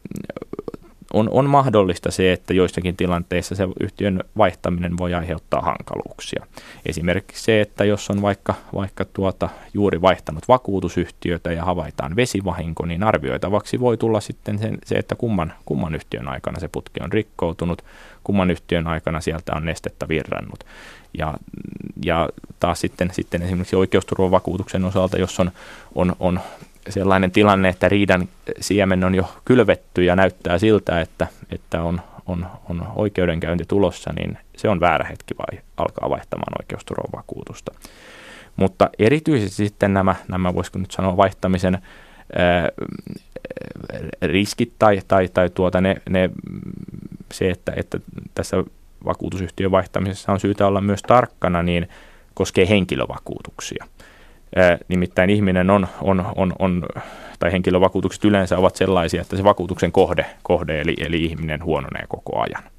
S4: on, on mahdollista se, että joissakin tilanteissa se yhtiön vaihtaminen voi aiheuttaa hankaluuksia. Esimerkiksi se, että jos on vaikka, vaikka tuota, juuri vaihtanut vakuutusyhtiötä ja havaitaan vesivahinko, niin arvioitavaksi voi tulla sitten sen, se, että kumman, kumman yhtiön aikana se putki on rikkoutunut, kumman yhtiön aikana sieltä on nestettä virrannut. Ja, ja taas sitten, sitten esimerkiksi oikeusturvavakuutuksen osalta, jos on, on, on sellainen tilanne, että riidan siemen on jo kylvetty ja näyttää siltä, että, että on, on, on oikeudenkäynti tulossa, niin se on väärä hetki vai alkaa vaihtamaan oikeusturvavakuutusta. Mutta erityisesti sitten nämä, nämä voisiko nyt sanoa vaihtamisen ää, riskit tai, tai, tai tuota ne, ne, se, että, että tässä vakuutusyhtiön vaihtamisessa on syytä olla myös tarkkana, niin koskee henkilövakuutuksia. Nimittäin ihminen on, on, on, on, tai henkilövakuutukset yleensä ovat sellaisia, että se vakuutuksen kohde, kohde eli, eli ihminen huononee koko ajan.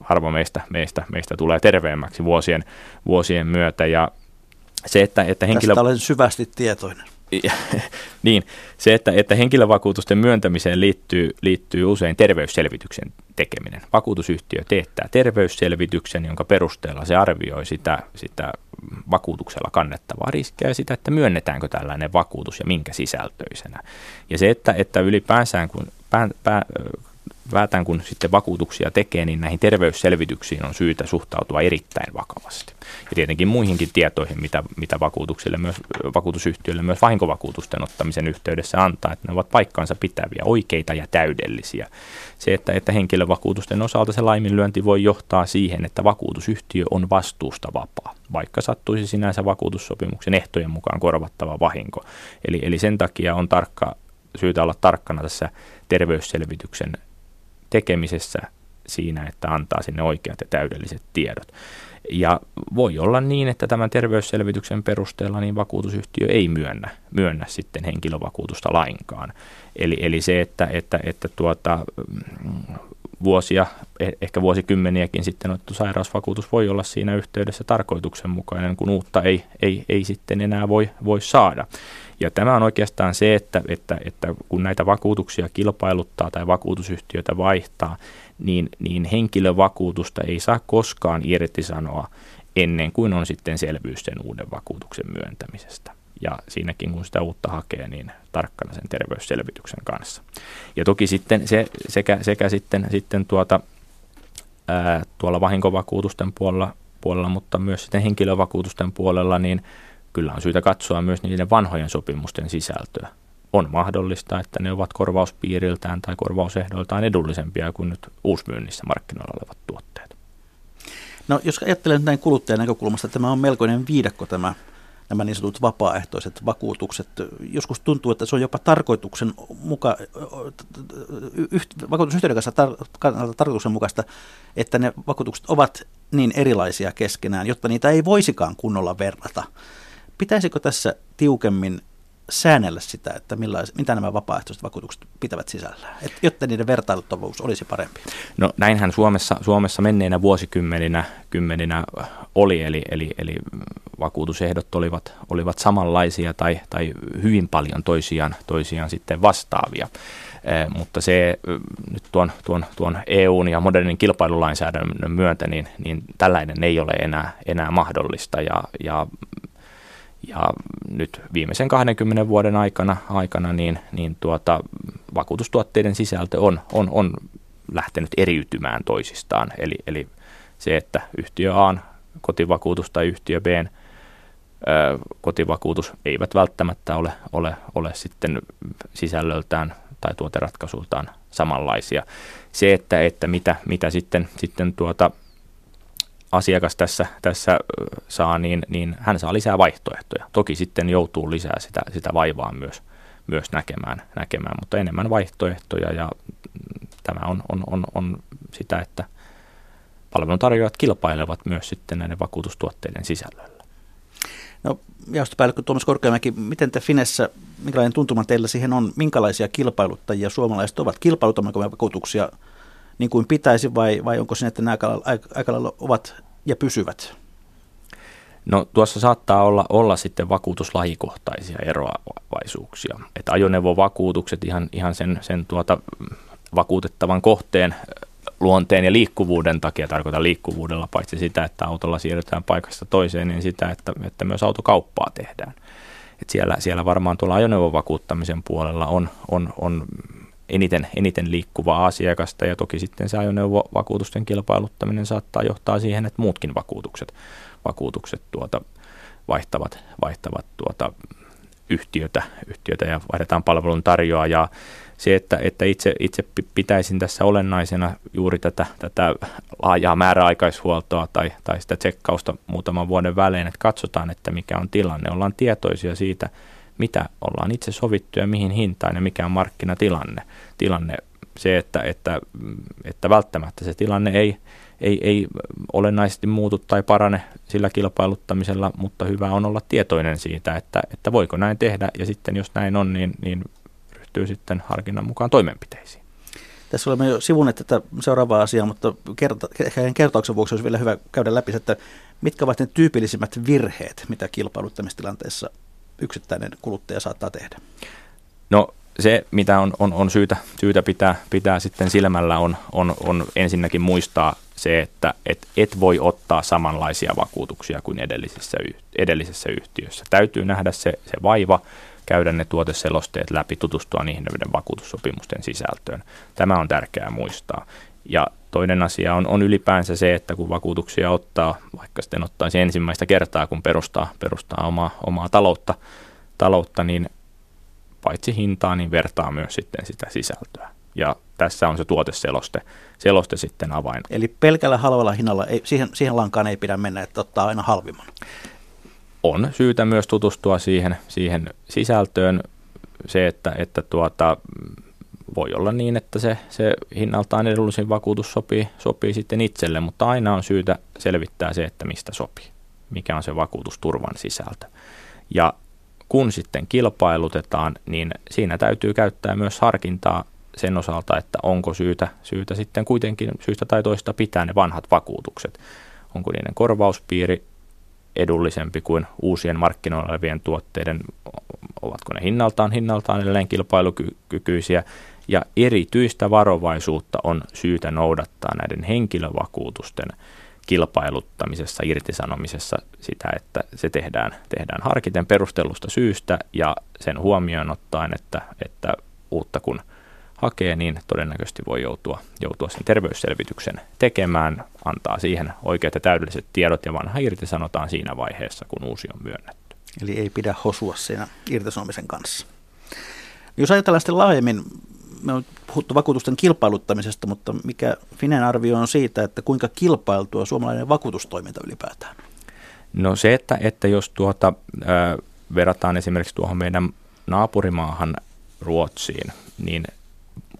S4: Harva meistä, meistä, meistä tulee terveemmäksi vuosien, vuosien myötä ja se, että, että henkilö...
S3: Tästä olen syvästi tietoinen.
S4: niin, se, että, että henkilövakuutusten myöntämiseen liittyy, liittyy usein terveysselvityksen tekeminen. Vakuutusyhtiö teettää terveysselvityksen, jonka perusteella se arvioi sitä, sitä vakuutuksella kannettavaa riskiä ja sitä, että myönnetäänkö tällainen vakuutus ja minkä sisältöisenä. Ja se, että, että ylipäänsä kun pää, pää, päätään kun sitten vakuutuksia tekee, niin näihin terveysselvityksiin on syytä suhtautua erittäin vakavasti. Ja tietenkin muihinkin tietoihin, mitä, mitä vakuutuksille myös, vakuutusyhtiöille myös vahinkovakuutusten ottamisen yhteydessä antaa, että ne ovat paikkaansa pitäviä, oikeita ja täydellisiä. Se, että, että henkilövakuutusten osalta se laiminlyönti voi johtaa siihen, että vakuutusyhtiö on vastuusta vapaa, vaikka sattuisi sinänsä vakuutussopimuksen ehtojen mukaan korvattava vahinko. Eli, eli sen takia on tarkka, syytä olla tarkkana tässä terveysselvityksen tekemisessä siinä, että antaa sinne oikeat ja täydelliset tiedot. Ja voi olla niin, että tämän terveysselvityksen perusteella niin vakuutusyhtiö ei myönnä, myönnä sitten henkilövakuutusta lainkaan. Eli, eli se, että, että, että tuota, mm, vuosia, e, ehkä vuosikymmeniäkin sitten otettu sairausvakuutus voi olla siinä yhteydessä tarkoituksenmukainen, kun uutta ei, ei, ei sitten enää voi, voi saada. Ja tämä on oikeastaan se, että, että, että kun näitä vakuutuksia kilpailuttaa tai vakuutusyhtiötä vaihtaa, niin, niin henkilövakuutusta ei saa koskaan irtisanoa ennen kuin on sitten selvyys sen uuden vakuutuksen myöntämisestä. Ja siinäkin, kun sitä uutta hakee, niin tarkkana sen terveysselvityksen kanssa. Ja toki sitten se, sekä, sekä sitten, sitten tuota, ää, tuolla vahinkovakuutusten puolella, puolella, mutta myös sitten henkilövakuutusten puolella, niin kyllä on syytä katsoa myös niiden vanhojen sopimusten sisältöä. On mahdollista, että ne ovat korvauspiiriltään tai korvausehdoiltaan edullisempia kuin nyt uusmyynnissä markkinoilla olevat tuotteet.
S3: No jos ajattelen näin kuluttajan näkökulmasta, tämä on melkoinen viidakko tämä nämä niin sanotut vapaaehtoiset vakuutukset. Joskus tuntuu, että se on jopa tarkoituksen muka, vakuutusyhtiöiden kanssa tar- tarkoituksenmukaista, että ne vakuutukset ovat niin erilaisia keskenään, jotta niitä ei voisikaan kunnolla verrata. Pitäisikö tässä tiukemmin säännellä sitä, että millais, mitä nämä vapaaehtoiset vakuutukset pitävät sisällään, et, jotta niiden vertailuttavuus olisi parempi?
S4: No näinhän Suomessa, Suomessa menneinä vuosikymmeninä kymmeninä oli, eli, eli, eli vakuutusehdot olivat, olivat samanlaisia tai, tai hyvin paljon toisiaan, toisiaan sitten vastaavia. mutta se nyt tuon, tuon, tuon EUn ja modernin kilpailulainsäädännön myötä, niin, niin tällainen ei ole enää, enää mahdollista ja, ja ja nyt viimeisen 20 vuoden aikana, aikana niin, niin tuota, vakuutustuotteiden sisältö on, on, on lähtenyt eriytymään toisistaan. Eli, eli se, että yhtiö A kotivakuutus tai yhtiö B kotivakuutus eivät välttämättä ole, ole, ole sitten sisällöltään tai tuoteratkaisuiltaan samanlaisia. Se, että, että mitä, mitä sitten, sitten tuota asiakas tässä, tässä saa, niin, niin hän saa lisää vaihtoehtoja. Toki sitten joutuu lisää sitä, sitä vaivaa myös, myös näkemään, näkemään, mutta enemmän vaihtoehtoja ja tämä on, on, on, on sitä, että palveluntarjoajat kilpailevat myös sitten näiden vakuutustuotteiden sisällöllä.
S3: No, jaostopäällikkö Tuomas Korkeamäki, miten te Finessä, minkälainen tuntuma teillä siihen on, minkälaisia kilpailuttajia suomalaiset ovat? Kilpailutammeko me vakuutuksia niin kuin pitäisi vai, vai onko se, että nämä aika, lailla ovat ja pysyvät?
S4: No tuossa saattaa olla, olla sitten vakuutuslajikohtaisia eroavaisuuksia. Että ajoneuvovakuutukset ihan, ihan sen, sen tuota vakuutettavan kohteen luonteen ja liikkuvuuden takia, tarkoitan liikkuvuudella paitsi sitä, että autolla siirrytään paikasta toiseen, niin sitä, että, että myös autokauppaa tehdään. Et siellä, siellä varmaan tuolla ajoneuvovakuuttamisen puolella on, on, on eniten, eniten liikkuvaa asiakasta ja toki sitten se ajoneuvovakuutusten kilpailuttaminen saattaa johtaa siihen, että muutkin vakuutukset, vakuutukset tuota, vaihtavat, vaihtavat tuota, yhtiötä, yhtiötä ja vaihdetaan palvelun tarjoajaa. Se, että, että itse, itse pitäisin tässä olennaisena juuri tätä, tätä laajaa määräaikaishuoltoa tai, tai sitä tsekkausta muutaman vuoden välein, että katsotaan, että mikä on tilanne. Ollaan tietoisia siitä, mitä ollaan itse sovittu ja mihin hintaan ja mikä on markkinatilanne. Tilanne, se, että, että, että välttämättä se tilanne ei, ei, ei olennaisesti muutu tai parane sillä kilpailuttamisella, mutta hyvä on olla tietoinen siitä, että, että voiko näin tehdä ja sitten jos näin on, niin, niin ryhtyy sitten harkinnan mukaan toimenpiteisiin.
S3: Tässä olemme jo sivunneet tätä seuraavaa asiaa, mutta kerta, kertauksen vuoksi olisi vielä hyvä käydä läpi, että mitkä ovat ne tyypillisimmät virheet, mitä kilpailuttamistilanteessa yksittäinen kuluttaja saattaa tehdä?
S4: No se, mitä on, on, on syytä, syytä pitää, pitää sitten silmällä, on, on, on ensinnäkin muistaa se, että et, et voi ottaa samanlaisia vakuutuksia kuin edellisessä, edellisessä yhtiössä. Täytyy nähdä se, se vaiva, käydä ne tuoteselosteet läpi, tutustua niihin vakuutussopimusten sisältöön. Tämä on tärkeää muistaa. Ja toinen asia on, on ylipäänsä se, että kun vakuutuksia ottaa, vaikka sitten ottaisi ensimmäistä kertaa, kun perustaa, perustaa omaa, omaa taloutta, taloutta, niin paitsi hintaa, niin vertaa myös sitten sitä sisältöä. Ja tässä on se tuoteseloste seloste sitten avain.
S3: Eli pelkällä halvalla hinnalla ei, siihen, siihen lankaan ei pidä mennä, että ottaa aina halvimman.
S4: On syytä myös tutustua siihen, siihen sisältöön. Se, että, että tuota, voi olla niin, että se, se hinnaltaan edullisin vakuutus sopii, sopii sitten itselle, mutta aina on syytä selvittää se, että mistä sopii, mikä on se vakuutusturvan sisältö. Ja kun sitten kilpailutetaan, niin siinä täytyy käyttää myös harkintaa sen osalta, että onko syytä, syytä sitten kuitenkin syystä tai toista pitää ne vanhat vakuutukset. Onko niiden korvauspiiri edullisempi kuin uusien markkinoilla olevien tuotteiden, ovatko ne hinnaltaan, hinnaltaan edelleen kilpailukykyisiä ja erityistä varovaisuutta on syytä noudattaa näiden henkilövakuutusten kilpailuttamisessa, irtisanomisessa sitä, että se tehdään, tehdään harkiten perustellusta syystä ja sen huomioon ottaen, että, että uutta kun hakee, niin todennäköisesti voi joutua, joutua sen terveysselvityksen tekemään, antaa siihen oikeat ja täydelliset tiedot ja vanha irtisanotaan siinä vaiheessa, kun uusi on myönnetty.
S3: Eli ei pidä hosua siinä irtisanomisen kanssa. Jos ajatellaan sitten laajemmin me on puhuttu vakuutusten kilpailuttamisesta, mutta mikä Finen arvio on siitä, että kuinka kilpailtua suomalainen vakuutustoiminta ylipäätään?
S4: No se, että, että jos tuota, äh, verrataan esimerkiksi tuohon meidän naapurimaahan Ruotsiin, niin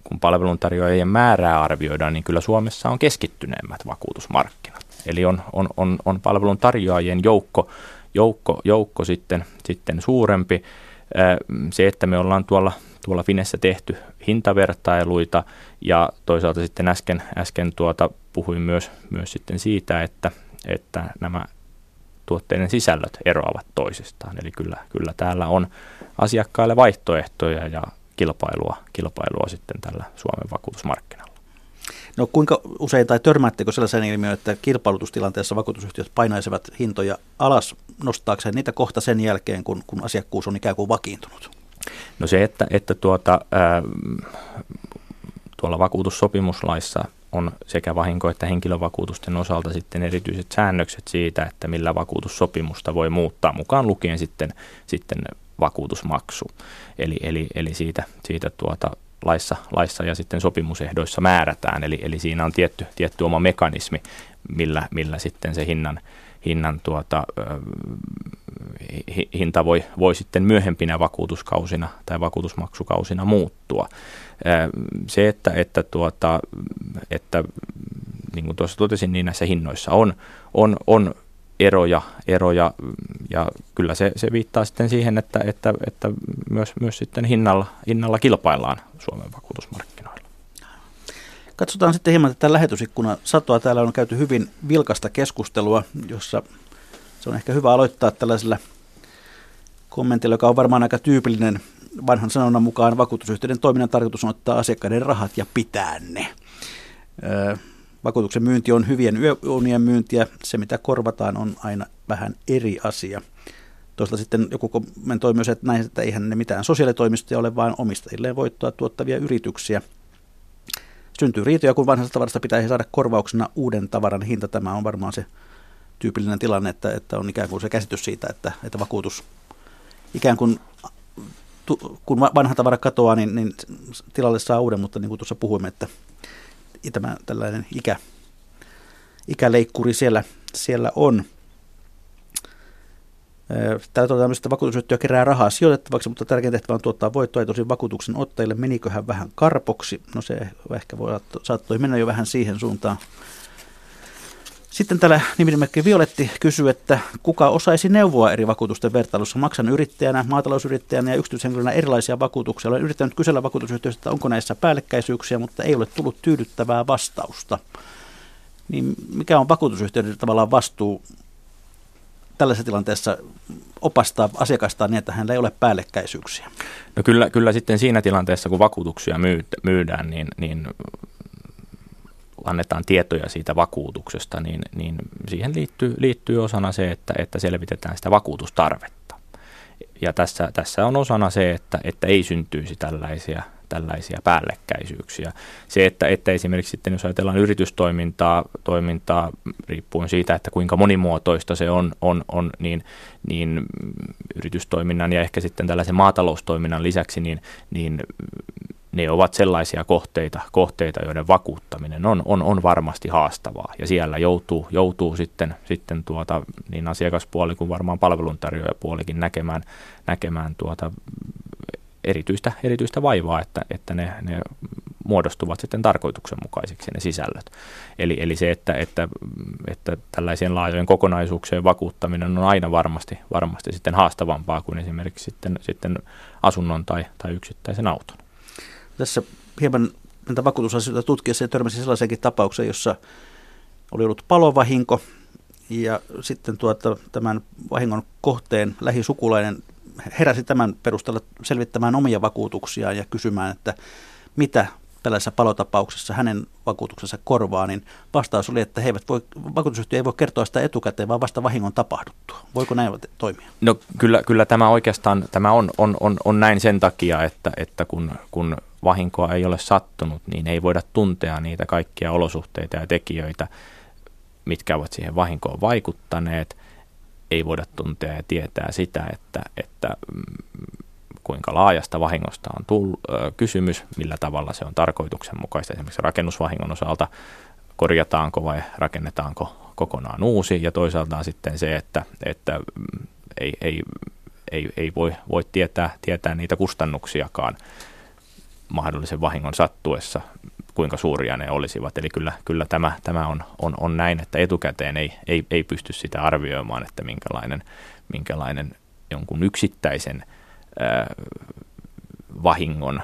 S4: kun palveluntarjoajien määrää arvioidaan, niin kyllä Suomessa on keskittyneemmät vakuutusmarkkinat. Eli on, on, on, on palveluntarjoajien joukko, joukko, joukko sitten, sitten suurempi. Se, että me ollaan tuolla tuolla Finessä tehty hintavertailuita ja toisaalta sitten äsken, äsken tuota, puhuin myös, myös sitten siitä, että, että nämä tuotteiden sisällöt eroavat toisistaan. Eli kyllä, kyllä täällä on asiakkaille vaihtoehtoja ja, kilpailua, kilpailua sitten tällä Suomen vakuutusmarkkinalla.
S3: No kuinka usein tai törmäättekö sellaisen ilmiön, että kilpailutustilanteessa vakuutusyhtiöt painaisivat hintoja alas nostaakseen niitä kohta sen jälkeen, kun, kun asiakkuus on ikään kuin vakiintunut?
S4: No se, että, että tuota, ää, tuolla vakuutussopimuslaissa on sekä vahinko- että henkilövakuutusten osalta sitten erityiset säännökset siitä, että millä vakuutussopimusta voi muuttaa, mukaan lukien sitten, sitten vakuutusmaksu. Eli, eli, eli siitä, siitä tuota laissa, laissa ja sitten sopimusehdoissa määrätään, eli, eli siinä on tietty, tietty oma mekanismi, millä, millä sitten se hinnan, hinnan tuota, hinta voi, voi sitten myöhempinä vakuutuskausina tai vakuutusmaksukausina muuttua. Se, että, että, tuota, että niin kuin tuossa totesin, niin näissä hinnoissa on, on, on eroja, eroja ja kyllä se, se viittaa sitten siihen, että, että, että myös, myös sitten hinnalla, hinnalla kilpaillaan Suomen vakuutusmarkkinoilla.
S3: Katsotaan sitten hieman tätä lähetysikkuna satoa. Täällä on käyty hyvin vilkasta keskustelua, jossa se on ehkä hyvä aloittaa tällaisella kommentilla, joka on varmaan aika tyypillinen vanhan sanonnan mukaan vakuutusyhtiöiden toiminnan tarkoitus on ottaa asiakkaiden rahat ja pitää ne. Vakuutuksen myynti on hyvien yöunien myyntiä. Se, mitä korvataan, on aina vähän eri asia. Toisaalta sitten joku kommentoi myös, että näin, että eihän ne mitään sosiaalitoimistoja ole, vaan omistajilleen voittoa tuottavia yrityksiä. Syntyy riitoja, kun vanhasta tavarasta pitäisi saada korvauksena uuden tavaran hinta. Tämä on varmaan se tyypillinen tilanne, että, että on ikään kuin se käsitys siitä, että, että vakuutus ikään kuin kun vanha tavara katoaa, niin, niin tilalle saa uuden, mutta niin kuin tuossa puhuimme, että tämä tällainen ikä, ikäleikkuri siellä, siellä on. Täällä todetaan myös, että vakuutusyhtiö kerää rahaa sijoitettavaksi, mutta tärkein tehtävä on tuottaa voittoa ei tosi vakuutuksen ottajille. Meniköhän vähän karpoksi? No se ehkä voi, saattoi mennä jo vähän siihen suuntaan. Sitten täällä nimimerkki Violetti kysyy, että kuka osaisi neuvoa eri vakuutusten vertailussa? Maksan yrittäjänä, maatalousyrittäjänä ja yksityishenkilönä erilaisia vakuutuksia. Olen yrittänyt kysellä vakuutusyhtiöistä, että onko näissä päällekkäisyyksiä, mutta ei ole tullut tyydyttävää vastausta. Niin mikä on vakuutusyhtiöiden tavallaan vastuu tällaisessa tilanteessa opastaa asiakastaan niin, että hänellä ei ole päällekkäisyyksiä?
S4: No kyllä, kyllä sitten siinä tilanteessa, kun vakuutuksia myydään, niin, niin annetaan tietoja siitä vakuutuksesta, niin, niin siihen liittyy, liittyy osana se, että, että selvitetään sitä vakuutustarvetta. Ja tässä, tässä on osana se, että, että ei syntyisi tällaisia, tällaisia päällekkäisyyksiä. Se, että, että esimerkiksi sitten, jos ajatellaan yritystoimintaa, toimintaa, riippuen siitä, että kuinka monimuotoista se on, on, on niin, niin yritystoiminnan ja ehkä sitten tällaisen maataloustoiminnan lisäksi, niin, niin ne ovat sellaisia kohteita, kohteita joiden vakuuttaminen on, on, on varmasti haastavaa. Ja siellä joutuu, joutuu sitten, sitten tuota, niin asiakaspuoli kuin varmaan palveluntarjoajapuolikin näkemään, näkemään tuota erityistä, erityistä vaivaa, että, että ne, ne muodostuvat sitten tarkoituksenmukaisiksi ne sisällöt. Eli, eli se, että, että, että tällaisien laajojen kokonaisuuksien vakuuttaminen on aina varmasti, varmasti sitten haastavampaa kuin esimerkiksi sitten, sitten asunnon tai, tai yksittäisen auton.
S3: Tässä hieman näitä vakuutusasioita tutkiessa törmäsin sellaisenkin tapauksen, jossa oli ollut palovahinko ja sitten tuota, tämän vahingon kohteen lähisukulainen heräsi tämän perusteella selvittämään omia vakuutuksiaan ja kysymään, että mitä tällaisessa palotapauksessa hänen vakuutuksensa korvaa, niin vastaus oli, että he eivät voi, vakuutusyhtiö ei voi kertoa sitä etukäteen, vaan vasta vahingon tapahduttua. Voiko näin toimia?
S4: No kyllä, kyllä tämä oikeastaan tämä on, on, on, on näin sen takia, että, että kun, kun vahinkoa ei ole sattunut, niin ei voida tuntea niitä kaikkia olosuhteita ja tekijöitä, mitkä ovat siihen vahinkoon vaikuttaneet. Ei voida tuntea ja tietää sitä, että, että mm, kuinka laajasta vahingosta on tull, ö, kysymys, millä tavalla se on tarkoituksenmukaista esimerkiksi rakennusvahingon osalta, korjataanko vai rakennetaanko kokonaan uusi ja toisaalta sitten se, että, että mm, ei, ei, ei, ei voi, voi tietää, tietää niitä kustannuksiakaan mahdollisen vahingon sattuessa, kuinka suuria ne olisivat. Eli kyllä, kyllä tämä, tämä on, on, on näin, että etukäteen ei, ei, ei pysty sitä arvioimaan, että minkälainen, minkälainen jonkun yksittäisen vahingon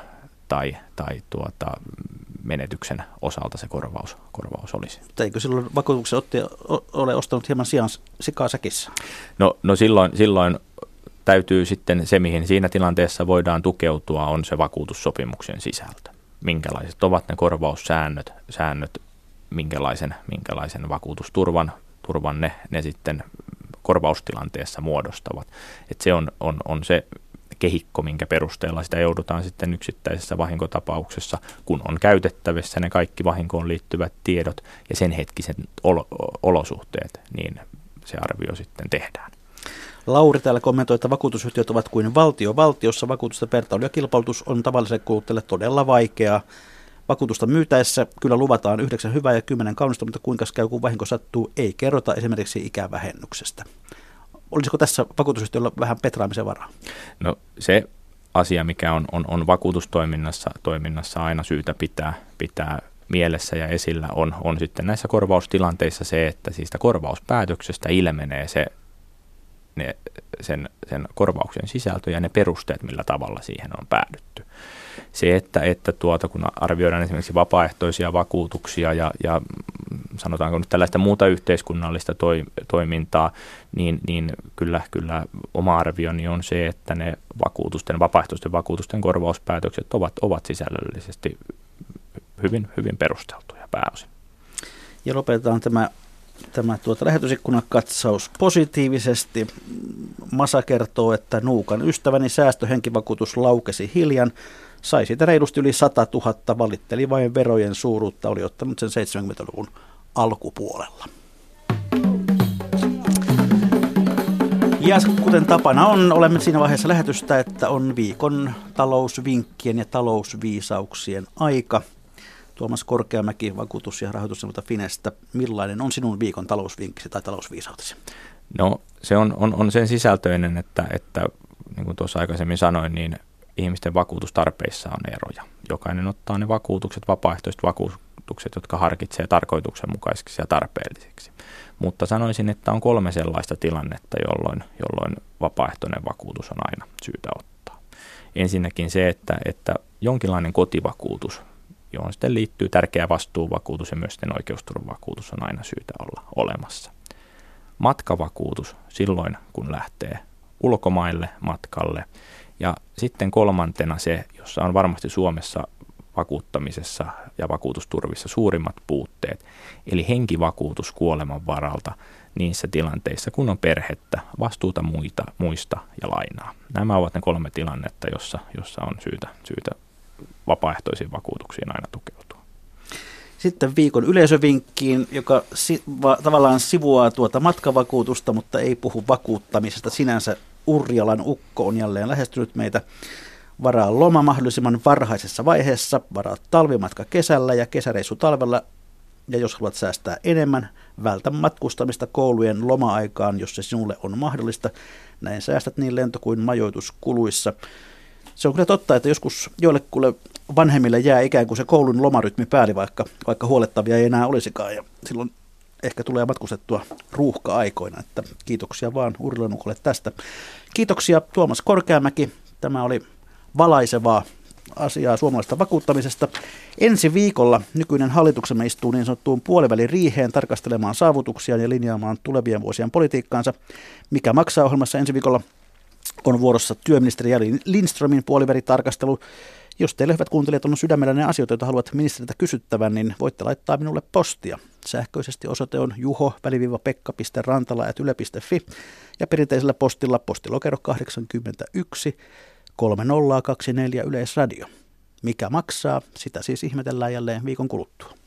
S4: tai, tai tuota, menetyksen osalta se korvaus, korvaus olisi.
S3: Mutta eikö silloin vakuutuksen ottaja ole ostanut hieman sijaan sikaa säkissä?
S4: No, no silloin, silloin täytyy sitten, se mihin siinä tilanteessa voidaan tukeutua, on se vakuutussopimuksen sisältö. Minkälaiset ovat ne korvaussäännöt, säännöt, minkälaisen, minkälaisen vakuutusturvan turvan ne, ne sitten korvaustilanteessa muodostavat. Et se on, on, on se kehikko, minkä perusteella sitä joudutaan sitten yksittäisessä vahinkotapauksessa, kun on käytettävissä ne kaikki vahinkoon liittyvät tiedot ja sen hetkiset olo, olosuhteet, niin se arvio sitten tehdään.
S3: Lauri täällä kommentoi, että vakuutusyhtiöt ovat kuin valtio valtiossa. Vakuutusten vertailu ja kilpailutus on tavalliselle kuluttajalle todella vaikeaa. Vakuutusta myytäessä kyllä luvataan yhdeksän hyvää ja kymmenen kaunista, mutta kuinka käy, kun vahinko sattuu, ei kerrota esimerkiksi ikävähennyksestä. Olisiko tässä vakuutusyhtiöllä vähän petraamisen varaa?
S4: No se asia, mikä on, on, on vakuutustoiminnassa toiminnassa aina syytä pitää, pitää mielessä ja esillä on, on sitten näissä korvaustilanteissa se, että siitä korvauspäätöksestä ilmenee se, ne, sen, sen korvauksen sisältö ja ne perusteet, millä tavalla siihen on päädytty se, että, että tuota, kun arvioidaan esimerkiksi vapaaehtoisia vakuutuksia ja, ja sanotaanko nyt tällaista muuta yhteiskunnallista toi, toimintaa, niin, niin kyllä, kyllä oma arvioni on se, että ne vakuutusten, vapaaehtoisten vakuutusten korvauspäätökset ovat, ovat sisällöllisesti hyvin, hyvin perusteltuja pääosin.
S3: Ja lopetetaan tämä, tämä tuota lähetysikkunan katsaus positiivisesti. Masa kertoo, että Nuukan ystäväni säästöhenkivakuutus laukesi hiljan sai siitä reilusti yli 100 000, valitteli vain verojen suuruutta, oli ottanut sen 70-luvun alkupuolella. Ja kuten tapana on, olemme siinä vaiheessa lähetystä, että on viikon talousvinkkien ja talousviisauksien aika. Tuomas Korkeamäki, vakuutus- ja rahoitusneuvonta Finestä, millainen on sinun viikon talousvinkkisi tai talousviisautesi?
S4: No se on, on, on sen sisältöinen, että, että niin kuin tuossa aikaisemmin sanoin, niin ihmisten vakuutustarpeissa on eroja. Jokainen ottaa ne vakuutukset, vapaaehtoiset vakuutukset, jotka harkitsee tarkoituksenmukaisiksi ja tarpeellisiksi. Mutta sanoisin, että on kolme sellaista tilannetta, jolloin, jolloin vapaaehtoinen vakuutus on aina syytä ottaa. Ensinnäkin se, että, että jonkinlainen kotivakuutus, johon sitten liittyy tärkeä vastuuvakuutus ja myös sitten oikeusturvavakuutus on aina syytä olla olemassa. Matkavakuutus silloin, kun lähtee ulkomaille matkalle ja sitten kolmantena se, jossa on varmasti Suomessa vakuuttamisessa ja vakuutusturvissa suurimmat puutteet, eli henkivakuutus kuoleman varalta niissä tilanteissa, kun on perhettä, vastuuta muita, muista ja lainaa. Nämä ovat ne kolme tilannetta, jossa, jossa on syytä, syytä vapaaehtoisiin vakuutuksiin aina tukeutua.
S3: Sitten viikon yleisövinkkiin, joka si- va- tavallaan sivuaa tuota matkavakuutusta, mutta ei puhu vakuuttamisesta sinänsä Urjalan ukko on jälleen lähestynyt meitä. Varaa loma mahdollisimman varhaisessa vaiheessa, varaa talvimatka kesällä ja kesäreissu talvella. Ja jos haluat säästää enemmän, vältä matkustamista koulujen loma-aikaan, jos se sinulle on mahdollista. Näin säästät niin lento- kuin majoituskuluissa. Se on kyllä totta, että joskus joillekulle vanhemmille jää ikään kuin se koulun lomarytmi päälle, vaikka, vaikka huolettavia ei enää olisikaan. Ja silloin ehkä tulee matkustettua ruuhka-aikoina. Että kiitoksia vaan Urilanukolle tästä. Kiitoksia Tuomas Korkeamäki. Tämä oli valaisevaa asiaa suomalaisesta vakuuttamisesta. Ensi viikolla nykyinen hallituksemme istuu niin sanottuun puolivälin riiheen tarkastelemaan saavutuksia ja linjaamaan tulevien vuosien politiikkaansa. Mikä maksaa ohjelmassa ensi viikolla on vuorossa työministeri Jari Lindströmin puoliväritarkastelu. Jos teille hyvät kuuntelijat on sydämellä ne asioita, joita haluat ministeriltä kysyttävän, niin voitte laittaa minulle postia. Sähköisesti osoite on juho-pekka.rantala.yle.fi ja perinteisellä postilla postilokero 81 3024 Yleisradio. Mikä maksaa, sitä siis ihmetellään jälleen viikon kuluttua.